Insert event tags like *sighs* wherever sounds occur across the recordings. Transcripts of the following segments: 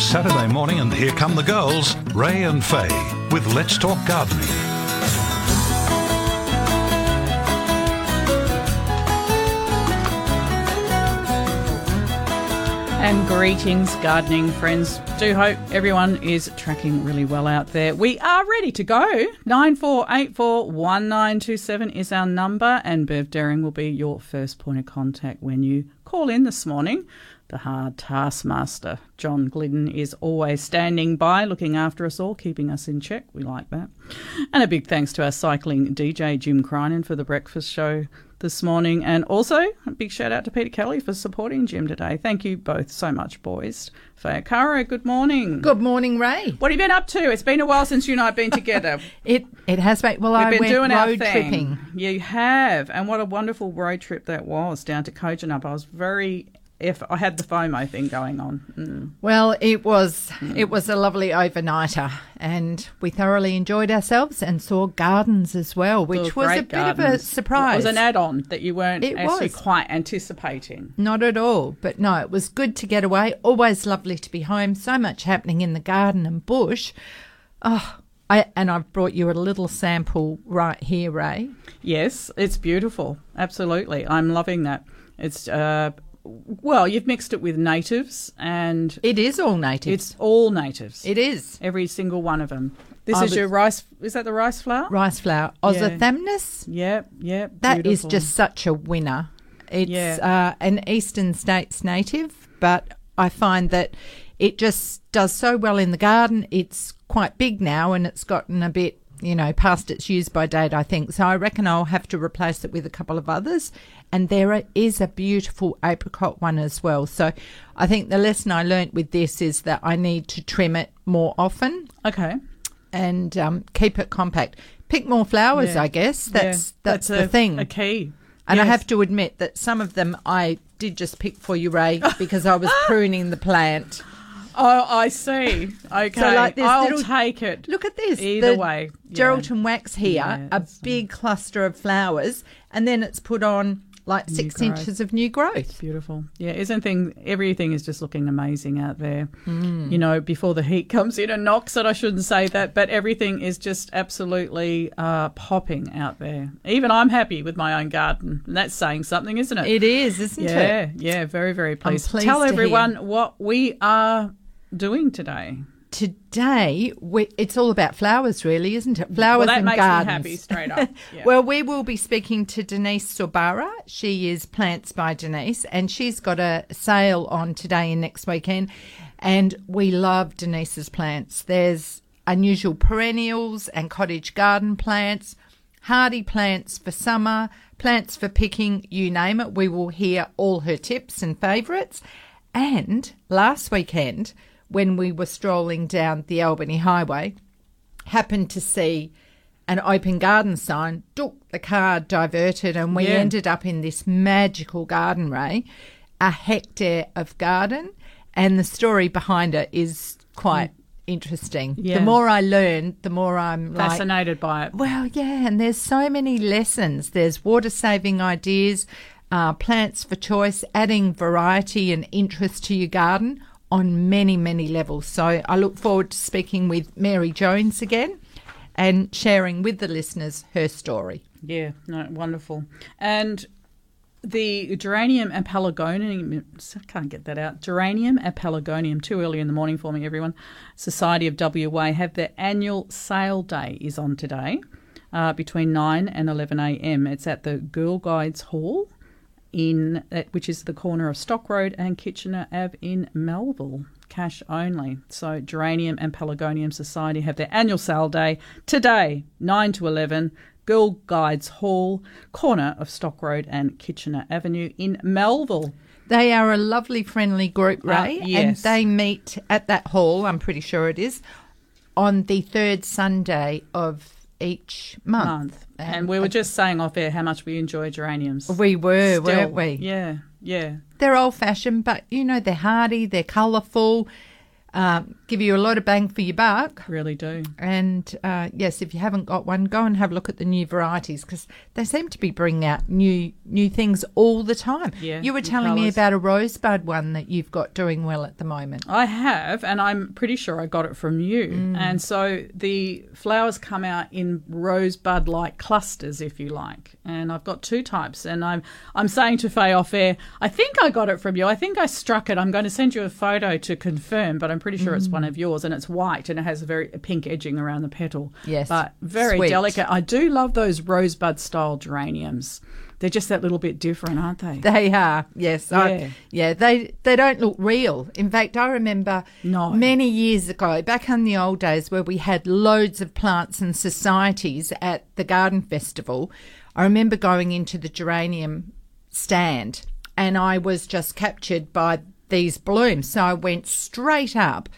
Saturday morning, and here come the girls, Ray and Faye, with Let's Talk Gardening. And greetings, gardening friends. Do hope everyone is tracking really well out there. We are ready to go. 94841927 is our number, and Bev Daring will be your first point of contact when you call in this morning. The hard taskmaster, John Glidden, is always standing by, looking after us all, keeping us in check. We like that. And a big thanks to our cycling DJ, Jim Crinan, for the breakfast show this morning. And also, a big shout out to Peter Kelly for supporting Jim today. Thank you both so much, boys. Faye good morning. Good morning, Ray. What have you been up to? It's been a while since you and I have been together. *laughs* It it has been. Well, I We've been went doing road tripping. You have, and what a wonderful road trip that was down to Kojonup. I was very. If I had the FOMO thing going on, mm. Well, it was it was a lovely overnighter, and we thoroughly enjoyed ourselves and saw gardens as well, which was a great bit of a surprise. It was an add-on that you weren't It actually was. quite anticipating. Not at all, but no, it was good to get away. Always lovely to be home. So much happening in the garden and bush. Oh, I and I've brought you a little sample right here, Ray. Yes, it's beautiful. Absolutely, I'm loving that. It's uh, well, you've mixed it with natives, and It is all natives. it's all natives. it is Every single one of them. This is your rice. Is that the rice flower? rice flower, Ozothamnus. Yep, yep. That is just such a winner. It's Yeah. uh, an Eastern States native, but I find that it just does so well in the garden. It's quite big now and it's gotten a bit, you know, past its use by date, I think. So I reckon I'll have to replace it with a couple of others. And there is a beautiful apricot one as well. So I think the lesson I learnt with this is that I need to trim it more often okay. and um, keep it compact. Pick more flowers, Yeah. I guess. That's Yeah, that's, the a, thing. A key. And I have to admit that some of them I did just pick for you, Ray, *laughs* because I was pruning the plant. Oh, I see. Okay, like this I'll little- take it. Look at this. Either the way, yeah. Geraldton wax here, Yeah, a big cluster of flowers, and then it's put on like six growth. inches of new growth. Beautiful. Yeah, isn't thing everything is just looking amazing out there. Mm. You know, before the heat comes in and knocks it, I shouldn't say that, but everything is just absolutely uh, popping out there. Even I'm happy with my own garden. And that's saying something, isn't it? It is, isn't it? yeah, yeah, very, very pleased. pleased Tell to hear. everyone what we are doing today. Today, we, it's all about flowers, really, isn't it? Flowers Well, that and makes gardens. me happy straight up. *laughs* Yeah. Well, we will be speaking to Denise Sorbara. She is Plants by Denise, and she's got a sale on today and next weekend. And we love Denise's plants. There's unusual perennials and cottage garden plants, hardy plants for summer, plants for picking, you name it. We will hear all her tips and favourites. And last weekend, when we were strolling down the Albany Highway, happened to see an open garden sign, took the car diverted, and we Yeah. ended up in this magical garden, Ray, a hectare of garden. And the story behind it is quite interesting. Yeah. The more I learn, the more I'm like, Fascinated by it. well, yeah, and there's so many lessons. There's water saving ideas, uh, plants for choice, adding variety and interest to your garden on many, many levels. So I look forward to speaking with Mary Jones again and sharing with the listeners her story. Yeah, no, wonderful. And the geranium and pelargonium, I can't get that out. Geranium and pelargonium, too early in the morning for me, everyone. Society of WA have their annual sale day is on today uh, between 9 and 11 a.m. It's at the Girl Guides Hall in at, which is the corner of Stock Road and Kitchener Ave in Melville. Cash only. So Geranium and Pelargonium Society have their annual sale day today, nine to eleven. Girl Guides Hall, corner of Stock Road and Kitchener Avenue in Melville. They are a lovely, friendly group, Uh, Ray, and they meet at that hall. I'm pretty sure it is on the third Sunday of each month. month. And we were just saying off air how much we enjoy geraniums. we were, Still, weren't we? Yeah, yeah. They're old fashioned, but you know they're hardy, they're colourful, um, give you a lot of bang for your buck. Really do. And uh, yes, if you haven't got one, go and have a look at the new varieties because they seem to be bringing out new new things all the time. Yeah, you were telling me about a rosebud one that you've got doing well at the moment. I have, and I'm pretty sure I got it from you. Mm. And so the flowers come out in rosebud like clusters, if you like. And I've got two types. And I'm I'm saying to Faye off air, I think I got it from you. I think I struck it. I'm going to send you a photo to confirm, but I'm pretty sure it's Mm. One of yours, and it's white and it has a very pink edging around the petal. Yes. but very Sweet. delicate. I do love those rosebud style geraniums. They're just that little bit different, aren't they? They are, yes. I- Yeah. yeah, they they don't look real. In fact, I remember No. many years ago, back in the old days where we had loads of plants and societies at the garden festival, I remember going into the geranium stand and I was just captured by these blooms. So I went straight up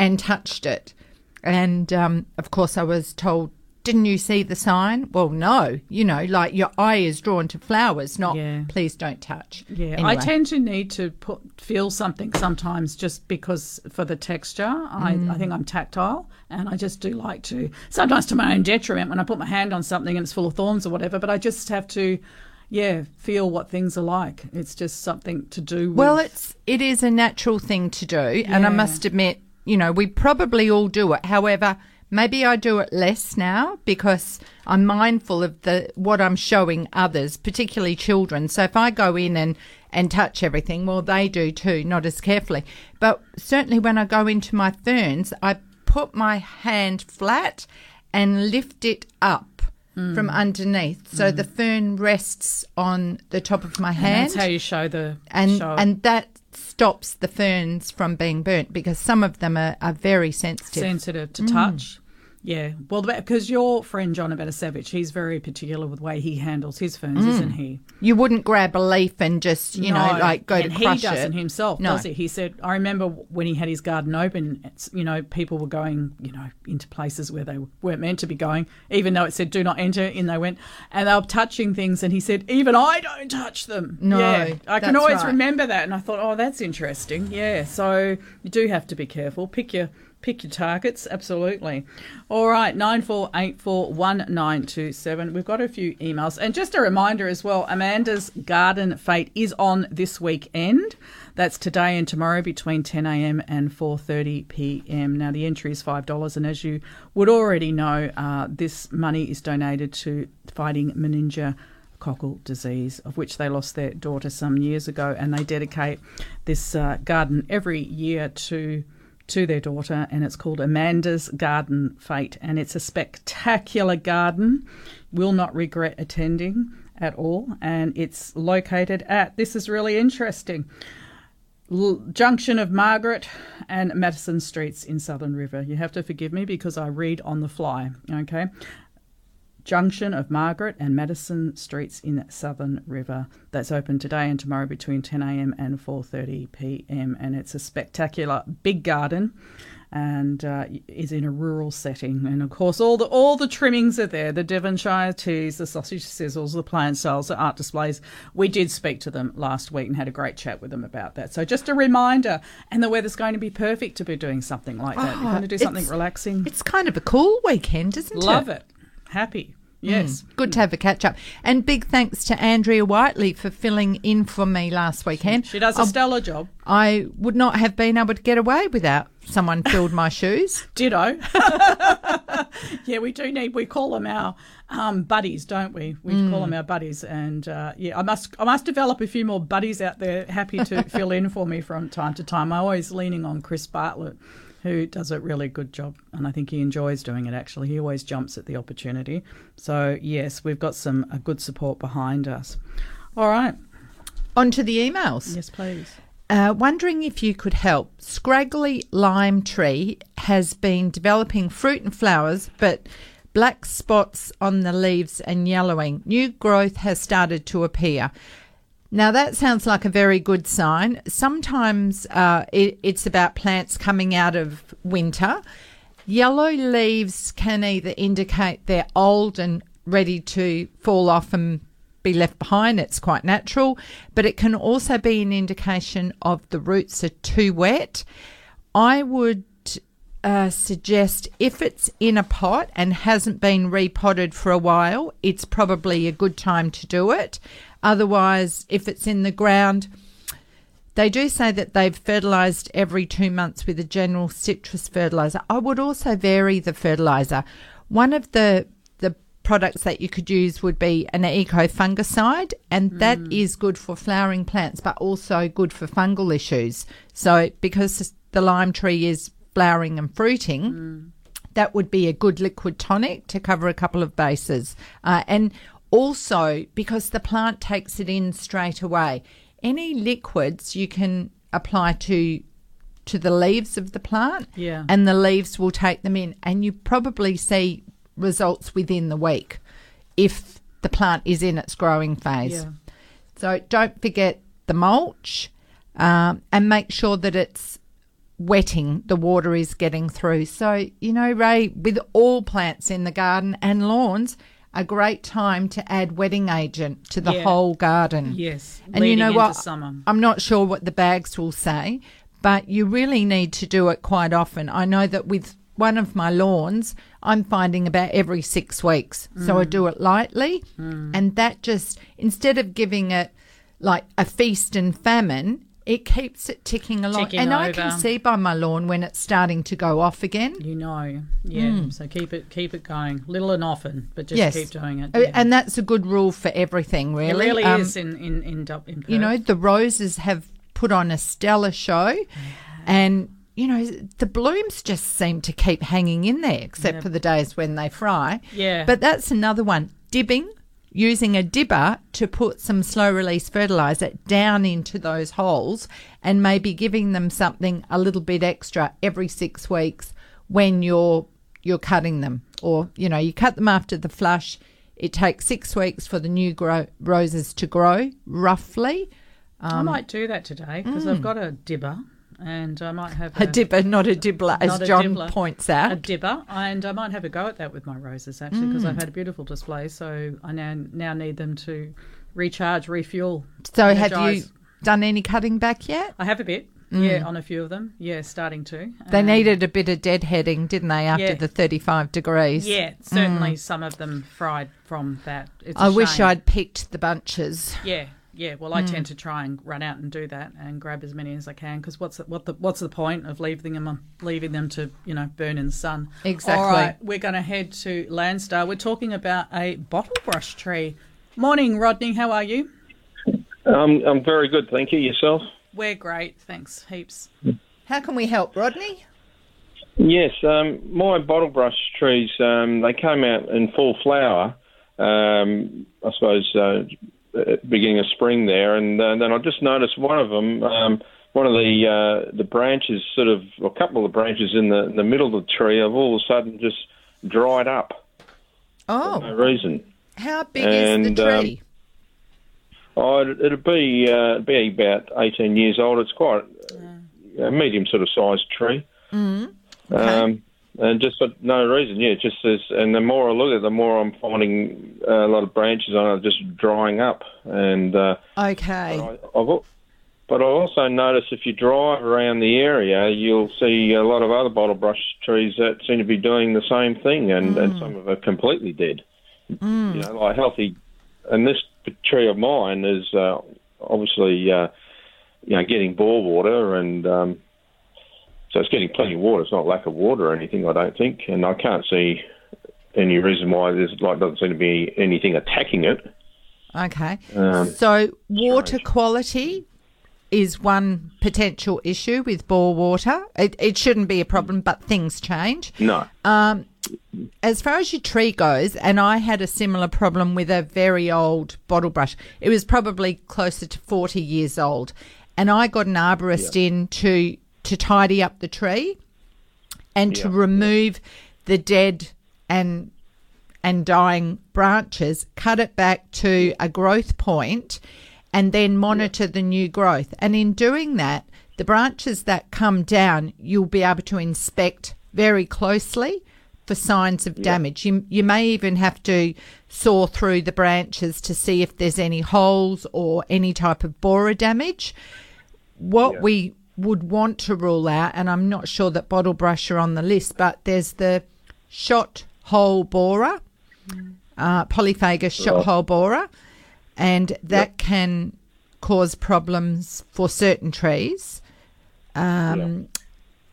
and touched it. And um, of course, I was told, didn't you see the sign? Well, no. You know, like your eye is drawn to flowers, not Yeah. please don't touch. Yeah, Anyway. I tend to need to put feel something sometimes just because for the texture. I, I think I'm tactile, and I just do like to sometimes to my own detriment when I put my hand on something and it's full of thorns or whatever. But I just have to, yeah, feel what things are like. It's just something to do. With, Well, it's it is a natural thing to do, and I must admit, you know, we probably all do it. However, maybe I do it less now because I'm mindful of the what I'm showing others, particularly children. So if I go in and and touch everything, well, they do too, not as carefully. But certainly when I go into my ferns, I put my hand flat and lift it up. Mm. From underneath, so the fern rests on the top of my and hand that's how you show the and show and that stops the ferns from being burnt because some of them are, are very sensitive. sensitive to touch. Yeah, well, because your friend John about a savage, he's very particular with the way he handles his ferns, isn't mm. he? you wouldn't grab a leaf and just you know like go and to crush he doesn't it. himself, No. does he? He said, I remember when he had his garden open, it's, you know, people were going, you know, into places where they weren't meant to be going, even though it said do not enter, in they went, and they were touching things, and he said, even I don't touch them. No, yeah, I can always right. remember that, and I thought, oh, that's interesting. Yeah, so you do have to be careful. Pick your pick your targets, absolutely. All right, nine four eight four one nine two seven. We've got a few emails, and just a reminder as well. Amanda's Garden Fete is on this weekend. That's today and tomorrow between 10 a.m. and 4:30 p.m. Now the entry is five dollars, and as you would already know, uh, this money is donated to fighting meningia cockle disease, of which they lost their daughter some years ago, and they dedicate this uh, garden every year to to their daughter, and it's called Amanda's Garden Fete, and it's a spectacular garden. Will not regret attending at all, and it's located at. This is really interesting. Junction of Margaret and Madison Streets in Southern River. You have to forgive me because I read on the fly. Okay, junction of Margaret and Madison Streets in Southern River. That's open today and tomorrow between 10 a.m. and 4:30 p.m. And it's a spectacular big garden, and uh, is in a rural setting. And of course, all the all the trimmings are there: the Devonshire teas, the sausage sizzles, the plant sales, the art displays. We did speak to them last week and had a great chat with them about that. So just a reminder, and the weather's going to be perfect to be doing something like that. You're Oh, going to do something relaxing. It's kind of a cool weekend, isn't it? Love it. Happy. Mm. Yes. Good to have a catch up. And big thanks to Andrea Whiteley for filling in for me last weekend. She does a stellar job. I would not have been able to get away without someone filled my shoes. *laughs* Ditto. *laughs* yeah, we do need. We call them our um, buddies, don't we? We call them our buddies, and uh, yeah, I must. I must develop a few more buddies out there, happy to *laughs* fill in for me from time to time. I'm always leaning on Chris Bartlett, who does a really good job, and I think he enjoys doing it. Actually, he always jumps at the opportunity. So yes, we've got some a good support behind us. All right. On to the emails. Yes, please. Uh, wondering if you could help. Scraggly lime tree has been developing fruit and flowers, but black spots on the leaves and yellowing. New growth has started to appear. Now that sounds like a very good sign. Sometimes uh, it, it's about plants coming out of winter. Yellow leaves can either indicate they're old and ready to fall off and be left behind. It's quite natural, but it can also be an indication of the roots are too wet. I would uh, suggest if it's in a pot and hasn't been repotted for a while, it's probably a good time to do it. Otherwise, if it's in the ground, they do say that they've fertilised every two months with a general citrus fertiliser. I would also vary the fertiliser. One of the products that you could use would be an eco fungicide, and that is good for flowering plants, but also good for fungal issues. So, because the lime tree is flowering and fruiting, that would be a good liquid tonic to cover a couple of bases. Uh, and also, because the plant takes it in straight away, any liquids you can apply to to the leaves of the plant, Yeah. and the leaves will take them in, and you probably see results within the week if the plant is in its growing phase. Yeah. So don't forget the mulch, um, and make sure that it's wetting, the water is getting through. So, you know, Ray, with all plants in the garden and lawns, a great time to add wetting agent to the Yeah. whole garden. Yes. And you know what? Summer. I'm not sure what the bags will say, but you really need to do it quite often. I know that with one of my lawns, I'm finding about every six weeks. So I do it lightly. And that just, instead of giving it like a feast and famine, it keeps it ticking along. Ticking and I can see by my lawn when it's starting to go off again. You know, yeah. So keep it keep it going, little and often, but just yes. keep doing it. Uh, yeah. And that's a good rule for everything, really. it really. Um, is in in in, in you know the roses have put on a stellar show and you know the blooms just seem to keep hanging in there except Yep. for the days when they fry. Yeah. but that's another one. Dibbing using a dibber to put some slow release fertilizer down into those holes and maybe giving them something a little bit extra every 6 weeks when you're you're cutting them. Or you know you cut them after the flush. It takes 6 weeks for the new grow- roses to grow roughly. I um, might do that today because I've mm. got a dibber, and I might have a dibber, not a dibbler, as Not a John points out. a dibber, and I might have a go at that with my roses actually because Mm. I've had a beautiful display. So I now now need them to recharge, refuel. So, have you done any cutting back yet? I have a bit, yeah, on a few of them. Yeah, starting to. Mm. They Um, needed a bit of deadheading, didn't they, after Yeah. the 35 degrees? Yeah, certainly some of them fried from that. It's a Mm. I wish. I'd picked the bunches. Yeah, yeah. Well, Mm. I tend to try and run out and do that and grab as many as I can because what's the, what the what's the point of leaving them leaving them to you know burn in the sun? Exactly. All right, we're going to head to Landsdale. We're talking about a bottle brush tree. Morning, Rodney. How are you? Um, I'm very good, thank you. Yourself? We're great, thanks heaps. How can we help, Rodney? Yes, um, my bottle brush trees, um, they came out in full flower, um, I suppose, uh, at the beginning of spring there, and uh, then I just noticed one of them, um, one of the uh, the branches, sort of, a couple of the branches in the, in the middle of the tree, have all of a sudden just dried up for no Oh, reason. how big is And, the um, tree? Oh, it, it'd be uh, be about 18 years old. It's quite a medium sort of sized tree. Mm, Um, and just for no reason, yeah, just as, and the more I look at it, the more I'm finding uh, a lot of branches on it just drying up. And uh, okay. I, I've, but I also notice if you drive around the area, you'll see a lot of other bottle brush trees that seem to be doing the same thing, and, and some of them are completely dead. You know, like healthy. And this tree of mine is uh, obviously, uh, you know, getting bore water, and um, so it's getting plenty of water. It's not lack of water or anything, I don't think, and I can't see any reason why there's like doesn't seem to be anything attacking it. Okay. Um, so, water strange. quality is one potential issue with bore water. It, it shouldn't be a problem, but things change. No. Um, as far as your tree goes, and I had a similar problem with a very old bottle brush. It was probably closer to 40 years old. And I got an arborist in to, to tidy up the tree and to Yeah, remove the dead and and dying branches, cut it back to a growth point, and then monitor the new growth. And in doing that, the branches that come down, you'll be able to inspect very closely for signs of damage. You, you may even have to saw through the branches to see if there's any holes or any type of borer damage. What Yeah. we would want to rule out, and I'm not sure that bottle brush are on the list, but there's the shot hole borer, uh, polyphagous shot hole borer, and that can cause problems for certain trees. Um,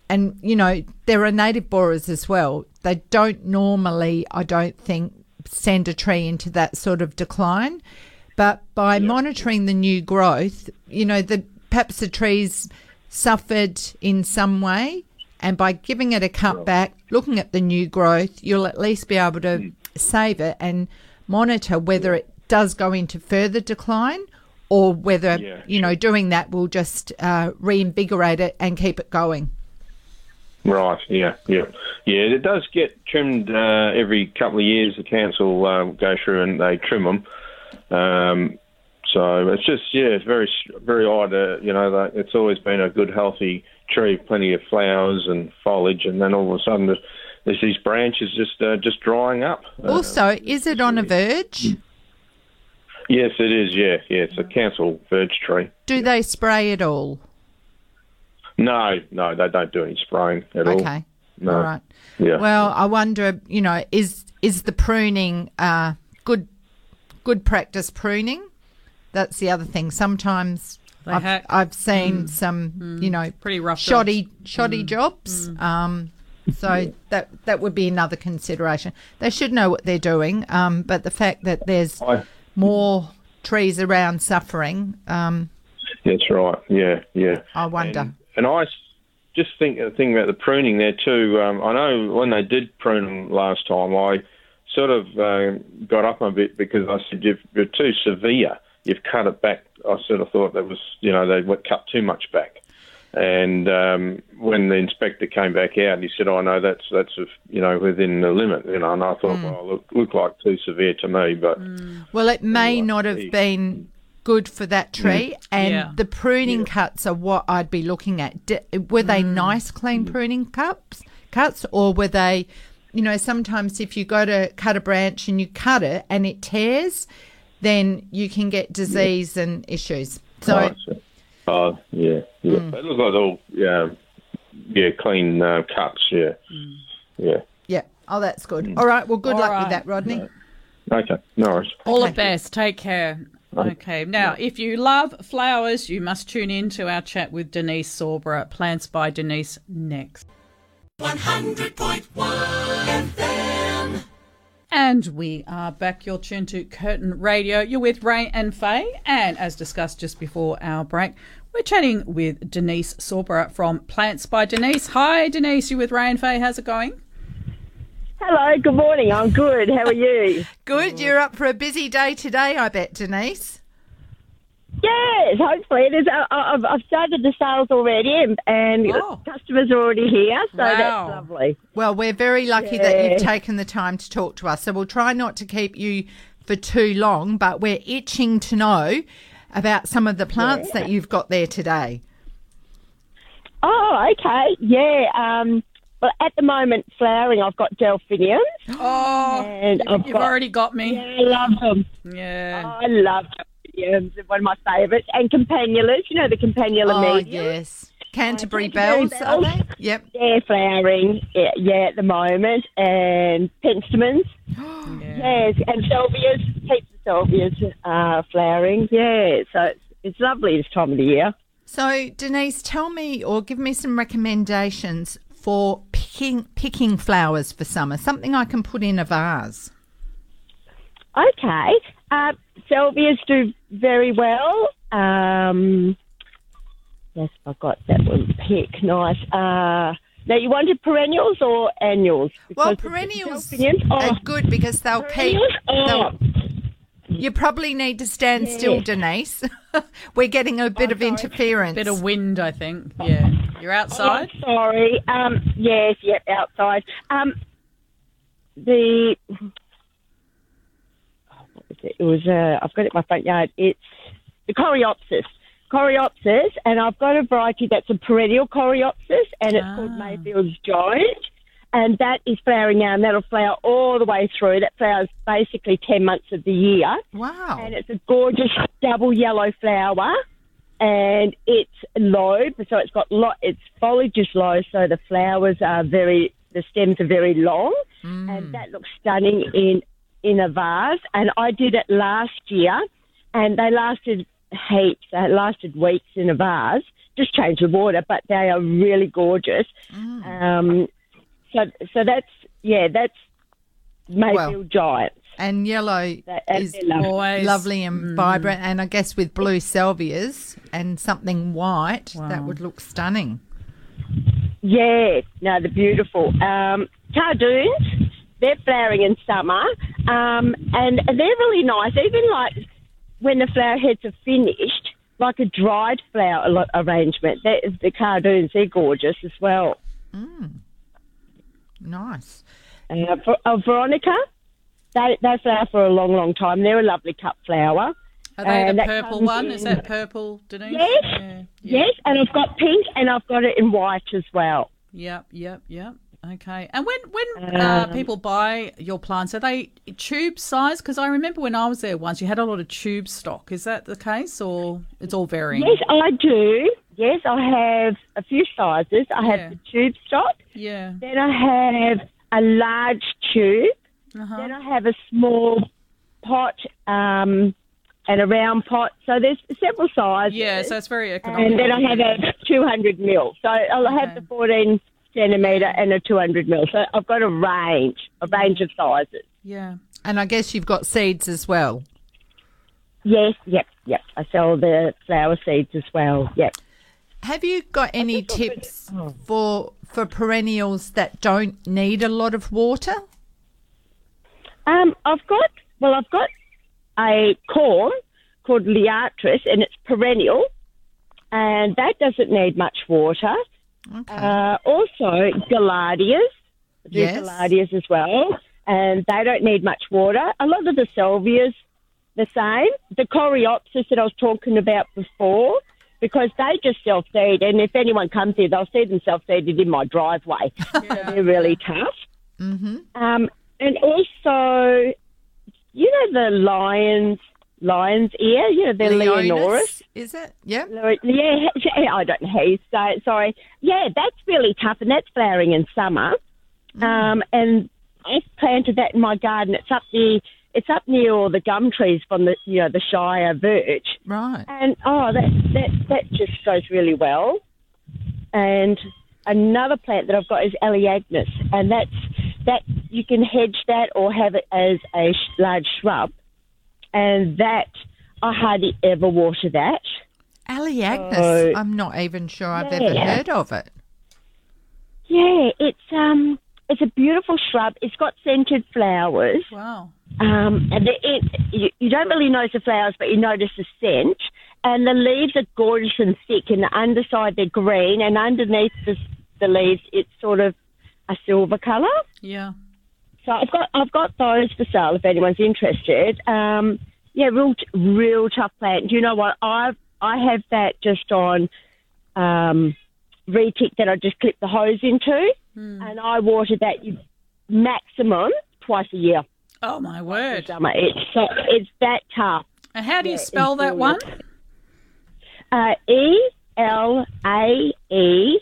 And, you know, there are native borers as well. They don't normally, I don't think, send a tree into that sort of decline. But by monitoring the new growth, you know, the perhaps the trees suffered in some way. And by giving it a cut back, looking at the new growth, you'll at least be able to save it and monitor whether it does go into further decline or whether, Yeah, you know, doing that will just uh, reinvigorate it and keep it going. Right, yeah, yeah. Yeah, it does get trimmed uh, every couple of years. The council um, go through and they trim them. Um, so it's just, yeah, it's very, very odd. Uh, you know, it's always been a good, healthy tree, plenty of flowers and foliage, and then all of a sudden there's, there's these branches just uh, just drying up. Uh, Also, is it on a verge? yes, it is. Yeah, yeah. It's a council verge tree. Do they spray it all? No, no, they don't do any spraying at all. Okay. No. All right. Yeah. Well, I wonder, you know, is is the pruning uh, good good practice pruning? That's the other thing. Sometimes I've. I've seen some, you know, Pretty rough shoddy shoddy jobs. Um, so that that would be another consideration. They should know what they're doing. Um, but the fact that there's I, more trees around suffering, um, that's right. Yeah, yeah. I wonder. And, and I s- just think the thing about the pruning there too. Um, I know when they did prune them last time, I sort of uh, got up a bit because I said you're too severe. You've cut it back. I sort of thought that was, you know, they went cut too much back. And um, when the inspector came back out, he said, "Oh know that's that's you know within the limit." You know, and I thought, mm. well, look, looked like too severe to me, but mm. Well, it may Right. not have Hey. been good for that mm. tree, and Yeah. the pruning cuts are what I'd be looking at. D- were they nice, clean pruning cuts, cuts, or were they, you know, sometimes if you go to cut a branch and you cut it and it tears, then you can get disease and issues. So, Oh, so- oh, yeah, yeah. Mm. It looks like all, yeah, yeah, clean uh, cuts. Yeah, mm. yeah. yeah. Oh, that's good. Mm. All right. Well, good All luck right. with that, Rodney. Okay, no worries. All Okay. the best. Take care. Okay. Now, if you love flowers, you must tune in to our chat with Denise Sorbara, Plants by Denise, next. 100.1 FM. And we are back. You're tuned to Curtin Radio. You're with Ray and Faye. And as discussed just before our break, we're chatting with Denise Sorbara from Plants by Denise. Hi, Denise. You with Ray and Faye? How's it going? Hello, good morning. I'm good. How are you? *laughs* Good. You're up for a busy day today, I bet, Denise. Yes, hopefully it is. I, I've, I've started the sales already, and, and Oh. customers are already here, so Wow. that's lovely. Well, we're very lucky that you've taken the time to talk to us. So we'll try not to keep you for too long, but we're itching to know about some of the plants that you've got there today. Oh, okay. Yeah. Um, well, at the moment, flowering, I've got delphiniums, Oh, and I've you've got. already got me. Yeah, I love them. Yeah. I love They're one of my favourites. And campanulas. You know the campanula Oh, medium? yes. Canterbury Canterbury bells, are they? Yep. They're flowering, yeah, yeah, at the moment. And penstemons. yeah. *gasps* Yes, and salvias, heaps of salvias uh, flowering. Yeah, so it's, it's lovely this time of the year. So, Denise, tell me or give me some recommendations for picking picking flowers for summer. Something I can put in a vase. Okay, uh, salvias do very well. Um, yes, I've got that one pick. Nice. Uh, now, you wanted perennials or annuals? Well, perennials delphiniums- are Oh, good because they'll keep. perennials? Oh, they'll- you probably need to stand still, Denise. *laughs* We're getting a bit of interference. A bit of wind, I think. Yeah. You're outside? Oh, sorry. Um, yes, yep, outside. Um, the oh, what was it? Was uh, I've got it in my front yard. It's the coreopsis. Coreopsis, and I've got a variety that's a perennial coreopsis, and it's called Ah. Mayfield's Giant. And that is flowering now, and that'll flower all the way through. That flowers basically 10 months of the year Wow. and it's a gorgeous double yellow flower, and it's low, so it's got lot. Its foliage is low, so the flowers are very, the stems are very long, and that looks stunning in in a vase. And I did it last year, and they lasted heaps. They lasted weeks in a vase. Just change the water, but they are really gorgeous. Um, so, so that's yeah, that's Mayfield Giants. And yellow That- and is lovely. Always. lovely and vibrant. And I guess with blue salvias and something white, that would look stunning. Yeah, no, they're beautiful. Um, cardoons, they're flowering in summer, um, and they're really nice. Even like when the flower heads are finished, like a dried flower lo- arrangement. they the cardoons, they're gorgeous as well. Nice. Uh, for, uh, Veronica, they they flower for a long, long time. They're a lovely cut flower. Are they And the purple one? in- Is that purple, Denise? Yes. Yeah. Yes, and I've got pink, and I've got it in white as well. Yep, yep, yep. Okay. And when when uh, Um, people buy your plants, are they tube size? Because I remember when I was there once, you had a lot of tube stock. Is that the case, or it's all varying? Yes, I do. Yes, I have a few sizes. I have Yeah. the tube stock. Yeah. Then I have a large tube. Uh-huh. Then I have a small pot um, and a round pot. So there's several sizes. Yeah. So it's very economical. and then I have a 200 mil. So I'll have the 14 centimetre and a 200 mil. So I've got a range, a range of sizes. Yeah. And I guess you've got seeds as well. Yes, yep, yep. I sell the flower seeds as well. Yep. Have you got any tips for for perennials that don't need a lot of water? Um, I've got well, I've got a corm called Liatris, and it's perennial, and that doesn't need much water. Okay. Uh, also, Gaillardias, I do Yes. As well, and they don't need much water. A lot of the Salvias, the same. The Coreopsis that I was talking about before, because they just self seed, and if anyone comes here, they'll see them self seeded in my driveway. *laughs* So they're really tough. mm-hmm. Um, and also, you know the lion's lion's ear. You know the Leonoris. is it? Yeah, yeah, I don't know how you say it. Sorry. Yeah, that's really tough, and that's flowering in summer. Um, and I've planted that in my garden. It's up the, it's up near all the gum trees from the, you know, the Shire birch. Right. And oh, that that that just goes really well. And another plant that I've got is Elaeagnus, and that's that you can hedge that or have it as a sh- large shrub, and that I hardly ever water that. Elaeagnus. I'm not even sure I've ever heard of it. Yeah, it's um, it's a beautiful shrub. It's got scented flowers. Wow. Um, and the, it, you, you don't really notice the flowers, but you notice the scent. And the leaves are gorgeous and thick, and the underside they're green, and underneath the, the leaves it's sort of a silver colour. Yeah. So I've got I've got those for sale if anyone's interested. Um, yeah, real real tough plant. Do you know what I've I have that just on um, retic that I just clip the hose into, and I water that maximum twice a year. Oh my word. Summer. It's so it's that tough. And how do you Yeah, spell that really one? Uh, E L A E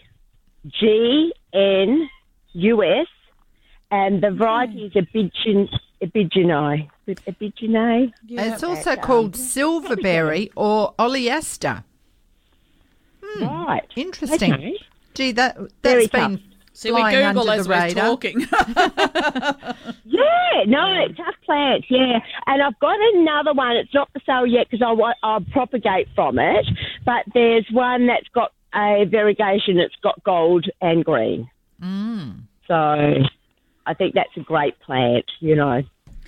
G N U S, and the hmm. variety is Abidjan, Abidjani. Abidjani? it's also um, called silverberry or oleaster. Hmm. Right. Interesting. Okay. Gee, that Very that's been See, we flying Google under as the we're radar. talking. *laughs* Yeah, no, tough plants, yeah. And I've got another one. It's not for sale yet because I I'll propagate from it. But there's one that's got a variegation. It's got gold and green. Mm. So I think that's a great plant. You know.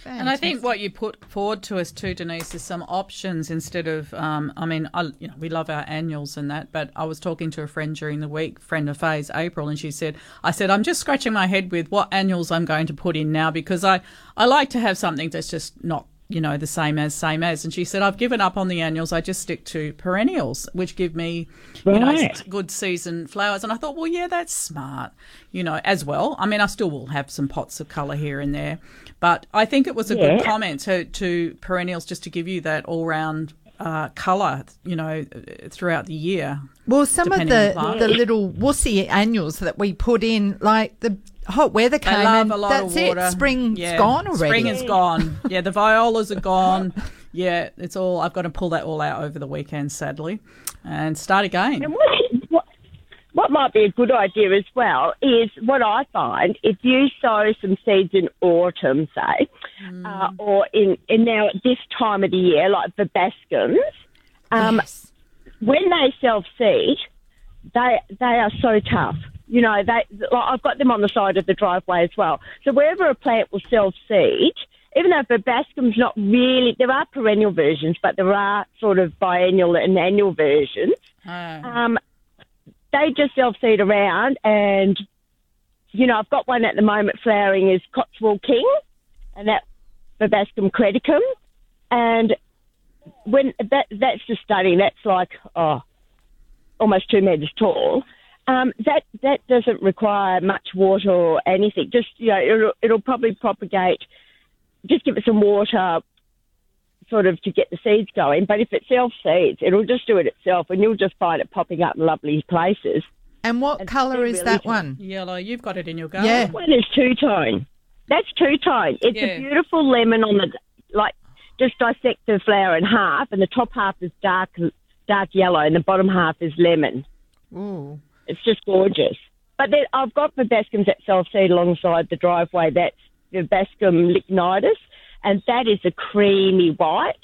And I think what you put forward to us too, Denise, is some options instead of. Um, I mean, I, you know, we love our annuals and that, but I was talking to a friend during the week, friend of Faye's, April, and she said, "I said I'm just scratching my head with what annuals I'm going to put in now because I I like to have something that's just not you know, the same as, same as. And she said, I've given up on the annuals. I just stick to perennials, which give me, you know, good season flowers. And I thought, well, yeah, that's smart, you know, as well. I mean, I still will have some pots of colour here and there. But I think it was a good comment to, to perennials just to give you that all round uh, colour, you know, throughout the year. Well, some of the, the little wussy annuals that we put in, like the hot weather They came love and a lot that's of water. it. Spring's Yeah. gone already. Spring is gone. Yeah, the violas are gone. *laughs* Yeah, it's all. I've got to pull that all out over the weekend, sadly, and start again. And what, what, what might be a good idea as well is what I find if you sow some seeds in autumn, say, uh, or in, in now at this time of the year, like the bascums, um, yes. When they self seed, they they are so tough. You know, they like, I've got them on the side of the driveway as well. So wherever a plant will self seed, even though verbascum's not really, there are perennial versions, but there are sort of biennial and annual versions. Oh. Um, they just self seed around, and you know, I've got one at the moment flowering is Cotswold King, and that Verbascum creticum, and when that that's just stunning. That's like oh, almost two meters tall. Um, that that doesn't require much water or anything. Just you know, it'll, it'll probably propagate. Just give it some water, sort of to get the seeds going. But if it self seeds, it'll just do it itself, and you'll just find it popping up in lovely places. And what colour is really that cute. one? Yellow. You've got it in your garden. Yeah. One is two tone. That's two tone. It's Yeah. a beautiful lemon on the like. Just dissect the flower in half, and the top half is dark dark yellow, and the bottom half is lemon. Ooh. It's just gorgeous. But then I've got verbascums that self seed alongside the driveway. That's verbascum lychnitis, and that is a creamy white.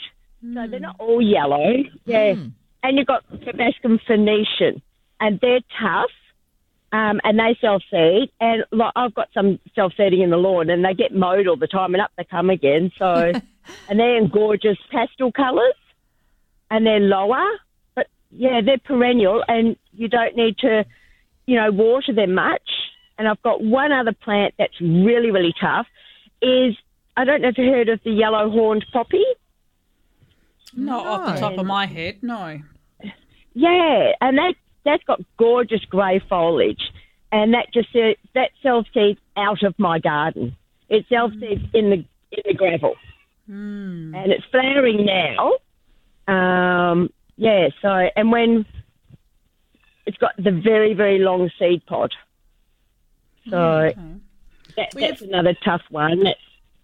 So they're hmm. not all yellow. Yeah. And you've got verbascum phoeniceum, and they're tough. Um, and they self seed, and like, I've got some self seeding in the lawn, and they get mowed all the time, and up they come again. So, *laughs* and they're in gorgeous pastel colours, and they're lower, but yeah, they're perennial, and you don't need to, you know, water them much. And I've got one other plant that's really, really tough. Is I don't know if you heard of the yellow horned poppy. Not off the top of my head. No. Yeah, and that that's got gorgeous grey foliage, and that just that self seeds out of my garden. It self seeds in the in the gravel, and it's flowering now. Um, yeah, so and when it's got the very very long seed pod, so Okay. that, that's another tough one. That's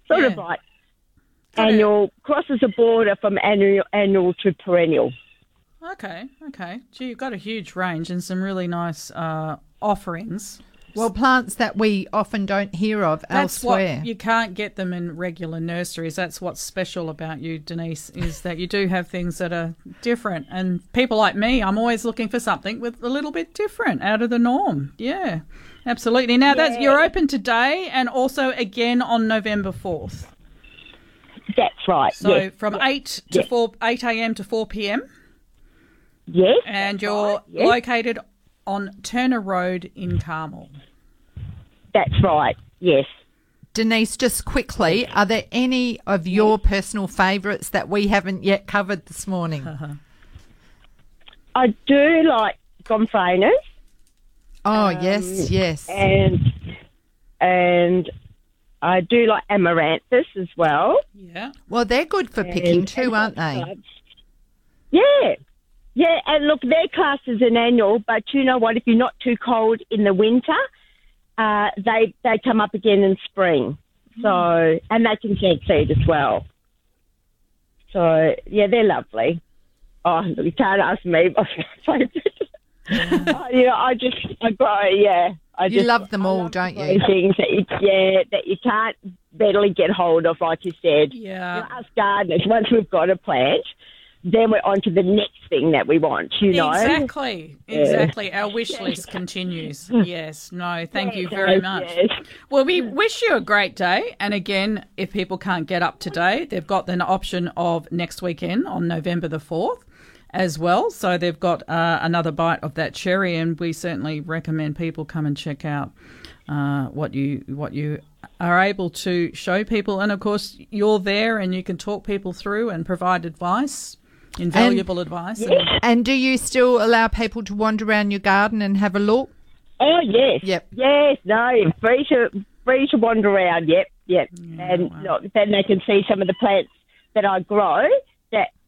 sort of like annual crosses a border from annual annual to perennial. Okay. Okay. Gee, you've got a huge range and some really nice uh, offerings. Well, plants that we often don't hear of That's elsewhere. what you can't get them in regular nurseries. That's what's special about you, Denise, is that you do have things that are different. And people like me, I'm always looking for something with a little bit different, out of the norm. Yeah, absolutely. Now that's you're open today and also again on November fourth. That's right. So yes. from eight to Yes. four, eight a.m. to four p.m. yes, And you're right, yes. located on Turner Road in Carmel. That's right. Yes. Denise, just quickly, are there any of your personal favourites that we haven't yet covered this morning? *laughs* I do like gomphrenas Oh, Um, yes, yes. and and I do like amaranthus as well. Yeah. Well, they're good for picking too, aren't they? Yeah. Yeah, and look, their class is an annual, but you know what? If you're not too cold in the winter, uh, they they come up again in spring. So, and they can shed seed as well. So, yeah, they're lovely. Oh, look, you can't ask me what's my favourite. Oh, you know, I just, I grow, yeah. I You just, love them all, love don't you? Things that you, yeah, that you can't readily get hold of, like you said. Yeah. You know, us gardeners, once we've got a plant, then we're on to the next thing that we want, you know? Exactly, exactly. Our *laughs* wish list continues. *laughs* Yes, no, thank you very much. yes. Well, we wish you a great day. And again, if people can't get up today, they've got an option of next weekend on November the 4th as well. So they've got uh, another bite of that cherry, and we certainly recommend people come and check out uh, what you what you are able to show people, and of course you're there and you can talk people through and provide advice, invaluable advice. and- And do you still allow people to wander around your garden and have a look? Oh yes, Yep. yes, no, free to free to wander around. Yep, yep, and look, then they can see some of the plants that I grow that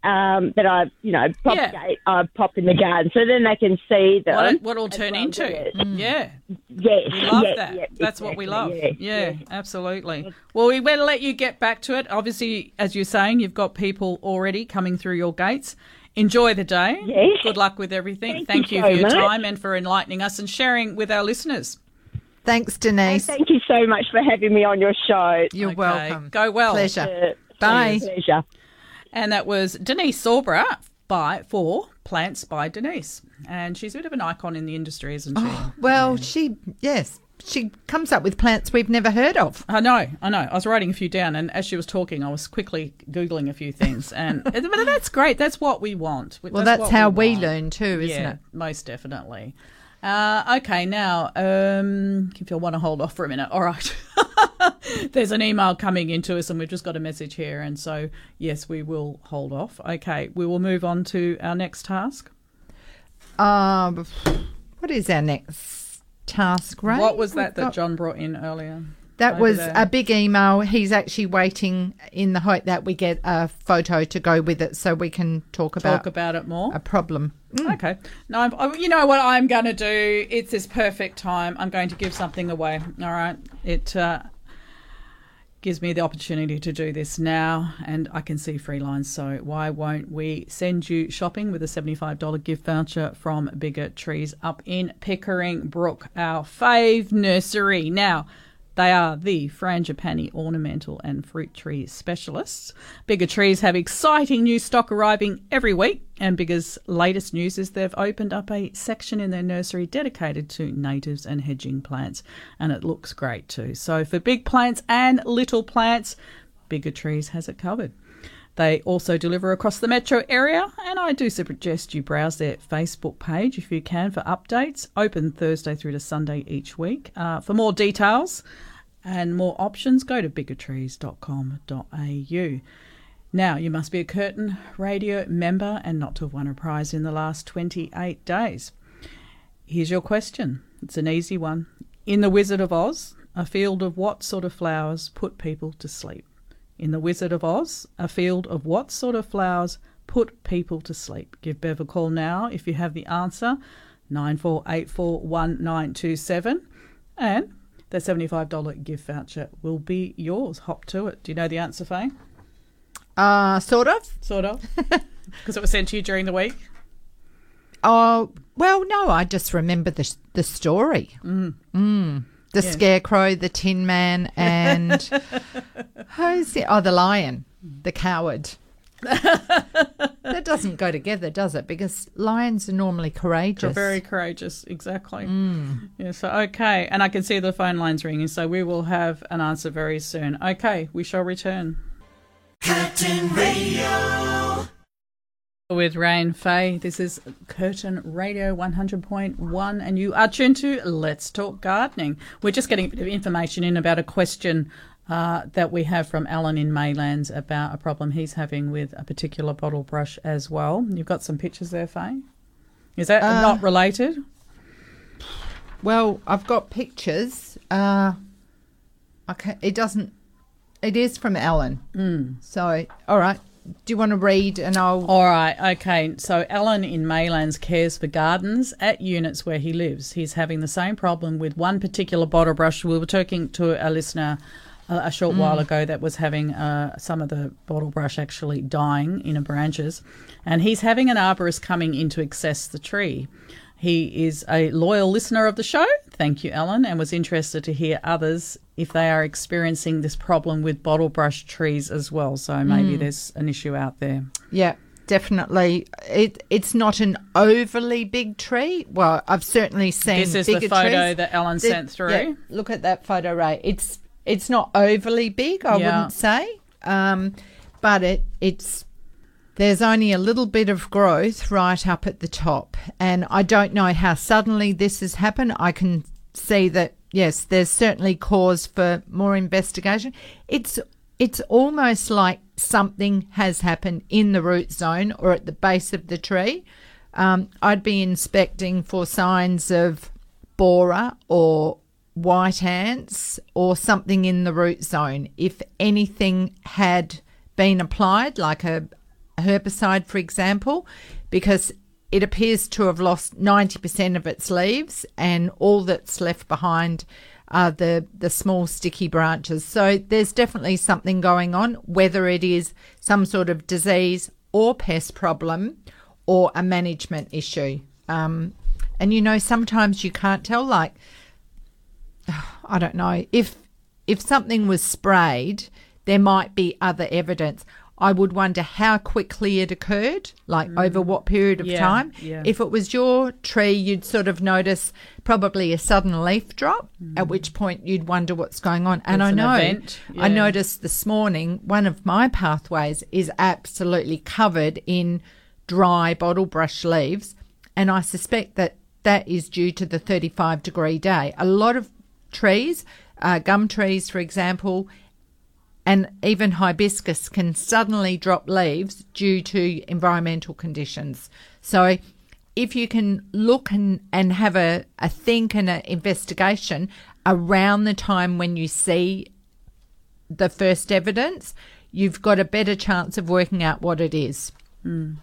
um, that I you know propagate. I pop in the garden, so then they can see them. what, it, what it'll turn well, into. yes. Yeah, Yes, we love yes, that. yes, That's what we love. exactly, Yeah, yes, absolutely. Well, we better let you get back to it. Obviously, as you're saying, you've got people already coming through your gates. Enjoy the day. Yes. Good luck with everything. Thank Thank you you for your much. time and for enlightening us and sharing with our listeners. Thanks, Denise. Thank you so much for having me on your show. You're Okay. welcome. Go well. Pleasure. Uh, Bye. Pleasure. And that was Denise Sorbara by for Plants by Denise. And she's a bit of an icon in the industry, isn't she? Oh, well, she, yes, she comes up with plants we've never heard of. I know, I know. I was writing a few down, and as she was talking, I was quickly googling a few things, and *laughs* but that's great. That's what we want. Well, that's, what how we want. learn too, isn't yeah, it? most definitely. Uh, okay, now, um, if you want to hold off for a minute, all right. *laughs* There's an email coming into us, and we've just got a message here, and so yes, we will hold off. Okay, we will move on to our next task. Um, what is our next task, Ray? What was that that John brought in earlier? That was there? a big email. He's actually waiting in the hope that we get a photo to go with it, so we can talk about, Talk about it more. a problem. Mm. Okay. No, I'm, oh, you know what I'm going to do? It's this perfect time. I'm going to give something away. All right. It uh, gives me the opportunity to do this now, and I can see free lines. So why won't we send you shopping with a $75 gift voucher from Bigger Trees up in Pickering Brook, our fave nursery. Now, they are the frangipani ornamental and fruit tree specialists. Bigger Trees have exciting new stock arriving every week, and Bigger's latest news is they've opened up a section in their nursery dedicated to natives and hedging plants, and it looks great too. So for big plants and little plants, Bigger Trees has it covered. They also deliver across the metro area, and I do suggest you browse their Facebook page if you can for updates. Open Thursday through to Sunday each week. Uh, for more details and more options, go to biggertrees.com.au. Now, you must be a Curtin Radio member and not to have won a prize in the last 28 days. Here's your question. It's an easy one. In The Wizard of Oz, a field of what sort of flowers put people to sleep? In The Wizard of Oz, a field of what sort of flowers put people to sleep? Give Bev a call now if you have the answer. 94841927 and the $75 gift voucher will be yours. Hop to it. Do you know the answer, Faye? Uh, sort of. Sort of. *laughs* Because it was sent to you during the week. Oh, well, no, I just remember the the story. Mm. The scarecrow, the tin man, *laughs* and who's the oh, the lion, the coward. *laughs* that doesn't go together, does it? Because lions are normally courageous. You're very courageous, exactly. Mm. Yeah, so okay, and I can see the phone lines ringing, so we will have an answer very soon. Okay, we shall return. Curtin Radio. With Rain Faye, this is Curtin Radio 100.1, and you are tuned to Let's Talk Gardening. We're just getting a bit of information in about a question uh, that we have from Alan in Maylands about a problem he's having with a particular bottle brush as well. You've got some pictures there, Faye? Is that Uh, not related? Well, I've got pictures. Uh, okay, it doesn't. It is from Alan. Mm. So, all right. Do you want to read and I'll. All right, okay. So Alan in Maylands cares for gardens at units where he lives. He's having the same problem with one particular bottle brush. We were talking to a listener a, a short while ago that was having uh, some of the bottle brush actually dying in the branches, and he's having an arborist coming in to access the tree. He is a loyal listener of the show. Thank you, Ellen, and was interested to hear others if they are experiencing this problem with bottle brush trees as well. So maybe there's an issue out there. Yeah, definitely. It It's not an overly big tree. Well, I've certainly seen This is the photo trees. that Ellen The- sent through. yeah, look at that photo, Ray. It's it's not overly big, I Yeah. wouldn't say, um, but it it's there's only a little bit of growth right up at the top, and I don't know how suddenly this has happened. I can see that yes, there's certainly cause for more investigation. It's it's almost like something has happened in the root zone or at the base of the tree. Um, I'd be inspecting for signs of borer or white ants or something in the root zone. If anything had been applied, like a herbicide, for example, because it appears to have lost 90% of its leaves and all that's left behind are the, the small sticky branches. So there's definitely something going on, whether it is some sort of disease or pest problem or a management issue. Um, and you know, sometimes you can't tell, like, *sighs* I don't know, if if something was sprayed, there might be other evidence. I would wonder how quickly it occurred, like over what period of Mm. Yeah, time. yeah. If it was your tree, you'd sort of notice probably a sudden leaf drop, at which point you'd wonder what's going on. And I Mm. know, event, I noticed this morning one of my pathways is absolutely covered in dry bottle brush leaves, and I suspect that that is due to the 35 degree day. A lot of trees, uh, gum trees, for example, and even hibiscus can suddenly drop leaves due to environmental conditions. So, if you can look and, and have a, a think and an investigation around the time when you see the first evidence, you've got a better chance of working out what it is. Hmm.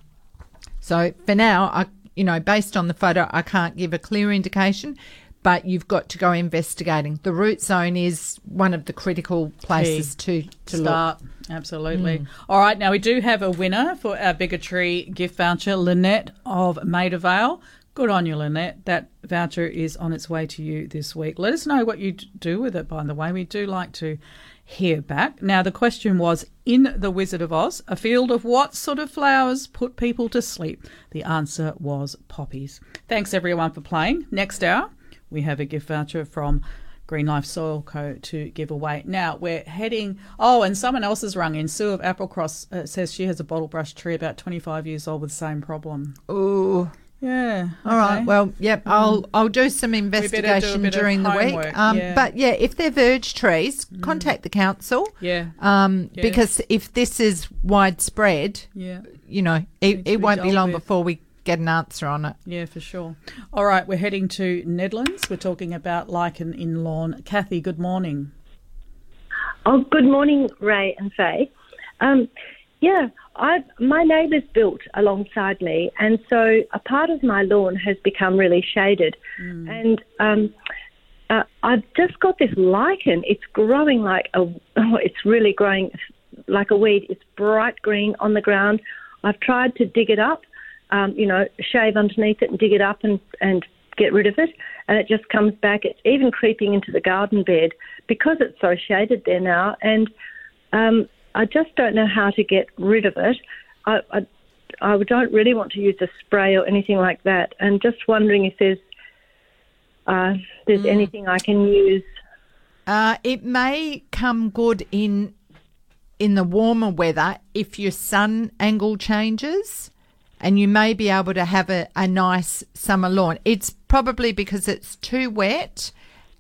So for now, I you know, based on the photo, I can't give a clear indication, but you've got to go investigating. The root zone is one of the critical places to to look. Start. Absolutely. Hmm. All right, now we do have a winner for our Bigger Trees gift voucher, Lynette of Maida Vale. Good on you, Lynette. That voucher is on its way to you this week. Let us know what you do with it, by the way. We do like to hear back. Now, the question was In The Wizard of Oz, a field of what sort of flowers put people to sleep? The answer was poppies. Thanks, everyone, for playing. Next hour, we have a gift voucher from Green Life Soil Co. to give away. Now we're heading. Oh, and someone else has rung in. Sue of Applecross uh, says she has a bottle brush tree about 25 years old with the same problem. Ooh. Yeah. All right. okay. Well, yep. I'll I'll do some better do investigation during the week. Um, yeah. Mm. But yeah, if they're verge trees, contact the council. Yeah. Um, Yeah. because if this is widespread, Yeah. you know, it, it won't be long with. before we get an answer on it. Yeah, for sure. All right, we're heading to Nedlands. We're talking about lichen in lawn. Kathy, good morning. Oh, good morning, Ray and Faye. Um, yeah, I my neighbour's built alongside me, and so a part of my lawn has become really shaded, and um, uh, I've just got this lichen. It's growing like a, *laughs* oh, it's really growing like a weed. It's bright green on the ground. I've tried to dig it up, um, you know, shave underneath it and dig it up and and get rid of it, and it just comes back. It's even creeping into the garden bed because it's so shaded there now, and um, I just don't know how to get rid of it. I, I, I don't really want to use a spray or anything like that, and just wondering if there's uh, there's anything I can use. Uh, it may come good in in the warmer weather if your sun angle changes, and you may be able to have a, a nice summer lawn. It's probably because it's too wet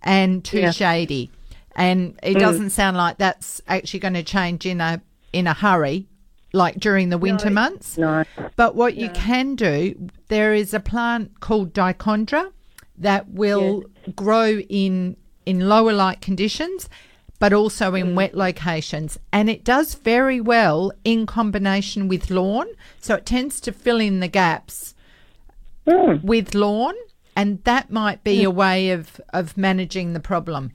and too Yeah. shady, and it mm. doesn't sound like that's actually going to change in a in a hurry, like during the winter months. No. But what you can do, there is a plant called dichondra that will grow in in lower light conditions, but also in mm. wet locations, and it does very well in combination with lawn. So it tends to fill in the gaps mm. with lawn, and that might be mm. a way of of managing the problem.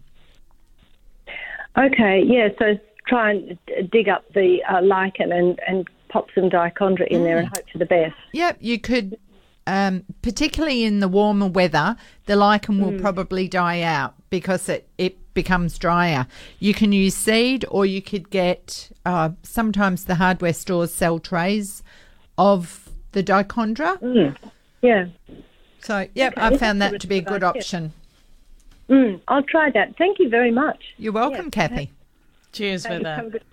Okay, yeah. So try and dig up the uh, lichen and and pop some dichondra in there and hope for the best. Yep, you could, um, particularly in the warmer weather, the lichen will probably die out because it, it becomes drier. You can use seed or you could get, uh, sometimes the hardware stores sell trays of the dichondra. Yeah. So, yep, Okay, I that's found that to be a good good option. Mm, I'll try that. Thank you very much. You're welcome, Kathy. Cheers for Thanks. that. Good-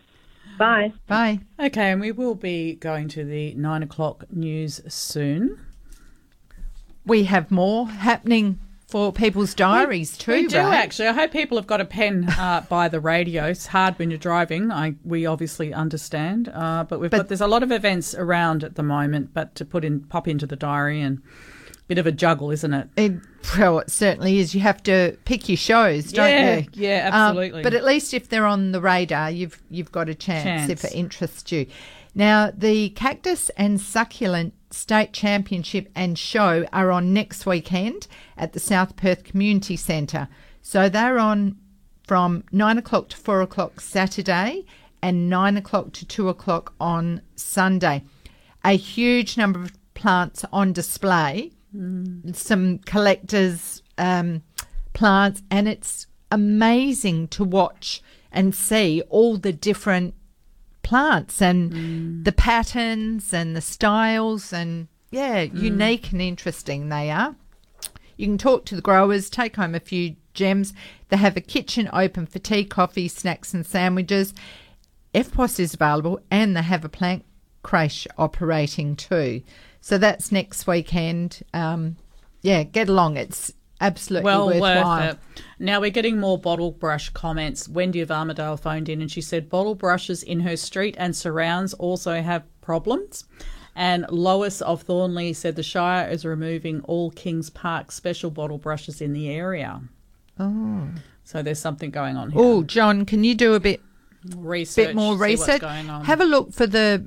Bye. Bye. Okay, and we will be going to the nine o'clock news soon. We have more happening for people's diaries too. We do Ray. actually. I hope people have got a pen uh, *laughs* by the radio. It's hard when you're driving. I we obviously understand, uh, but we've But- got there's a lot of events around at the moment. But to put in pop into the diary and bit of a juggle, isn't it? It, well, it certainly is. You have to pick your shows, don't Yeah, you? yeah, Um, absolutely. but at least if they're on the radar, you've you've got a chance, if it interests you. Now, the Cactus and Succulent State Championship and Show are on next weekend at the South Perth Community Centre. So they're on from nine o'clock to four o'clock Saturday and nine o'clock to two o'clock on Sunday. A huge number of plants on display some collectors' um, plants, and it's amazing to watch and see all the different plants and the patterns and the styles, and yeah, unique and interesting they are. You can talk to the growers, take home a few gems. They have a kitchen open for tea, coffee, snacks, and sandwiches. FPOS is available, and they have a plant creche operating too. So that's next weekend. Um, yeah, get along. It's absolutely well worthwhile. worth it. Now we're getting more bottle brush comments. Wendy of Armadale phoned in and she said bottle brushes in her street and surrounds also have problems. And Lois of Thornlie said the Shire is removing all Kings Park special bottle brushes in the area. Oh. So there's something going on here. Oh, John, can you do a bit research, bit more research? What's going on. Have a look for the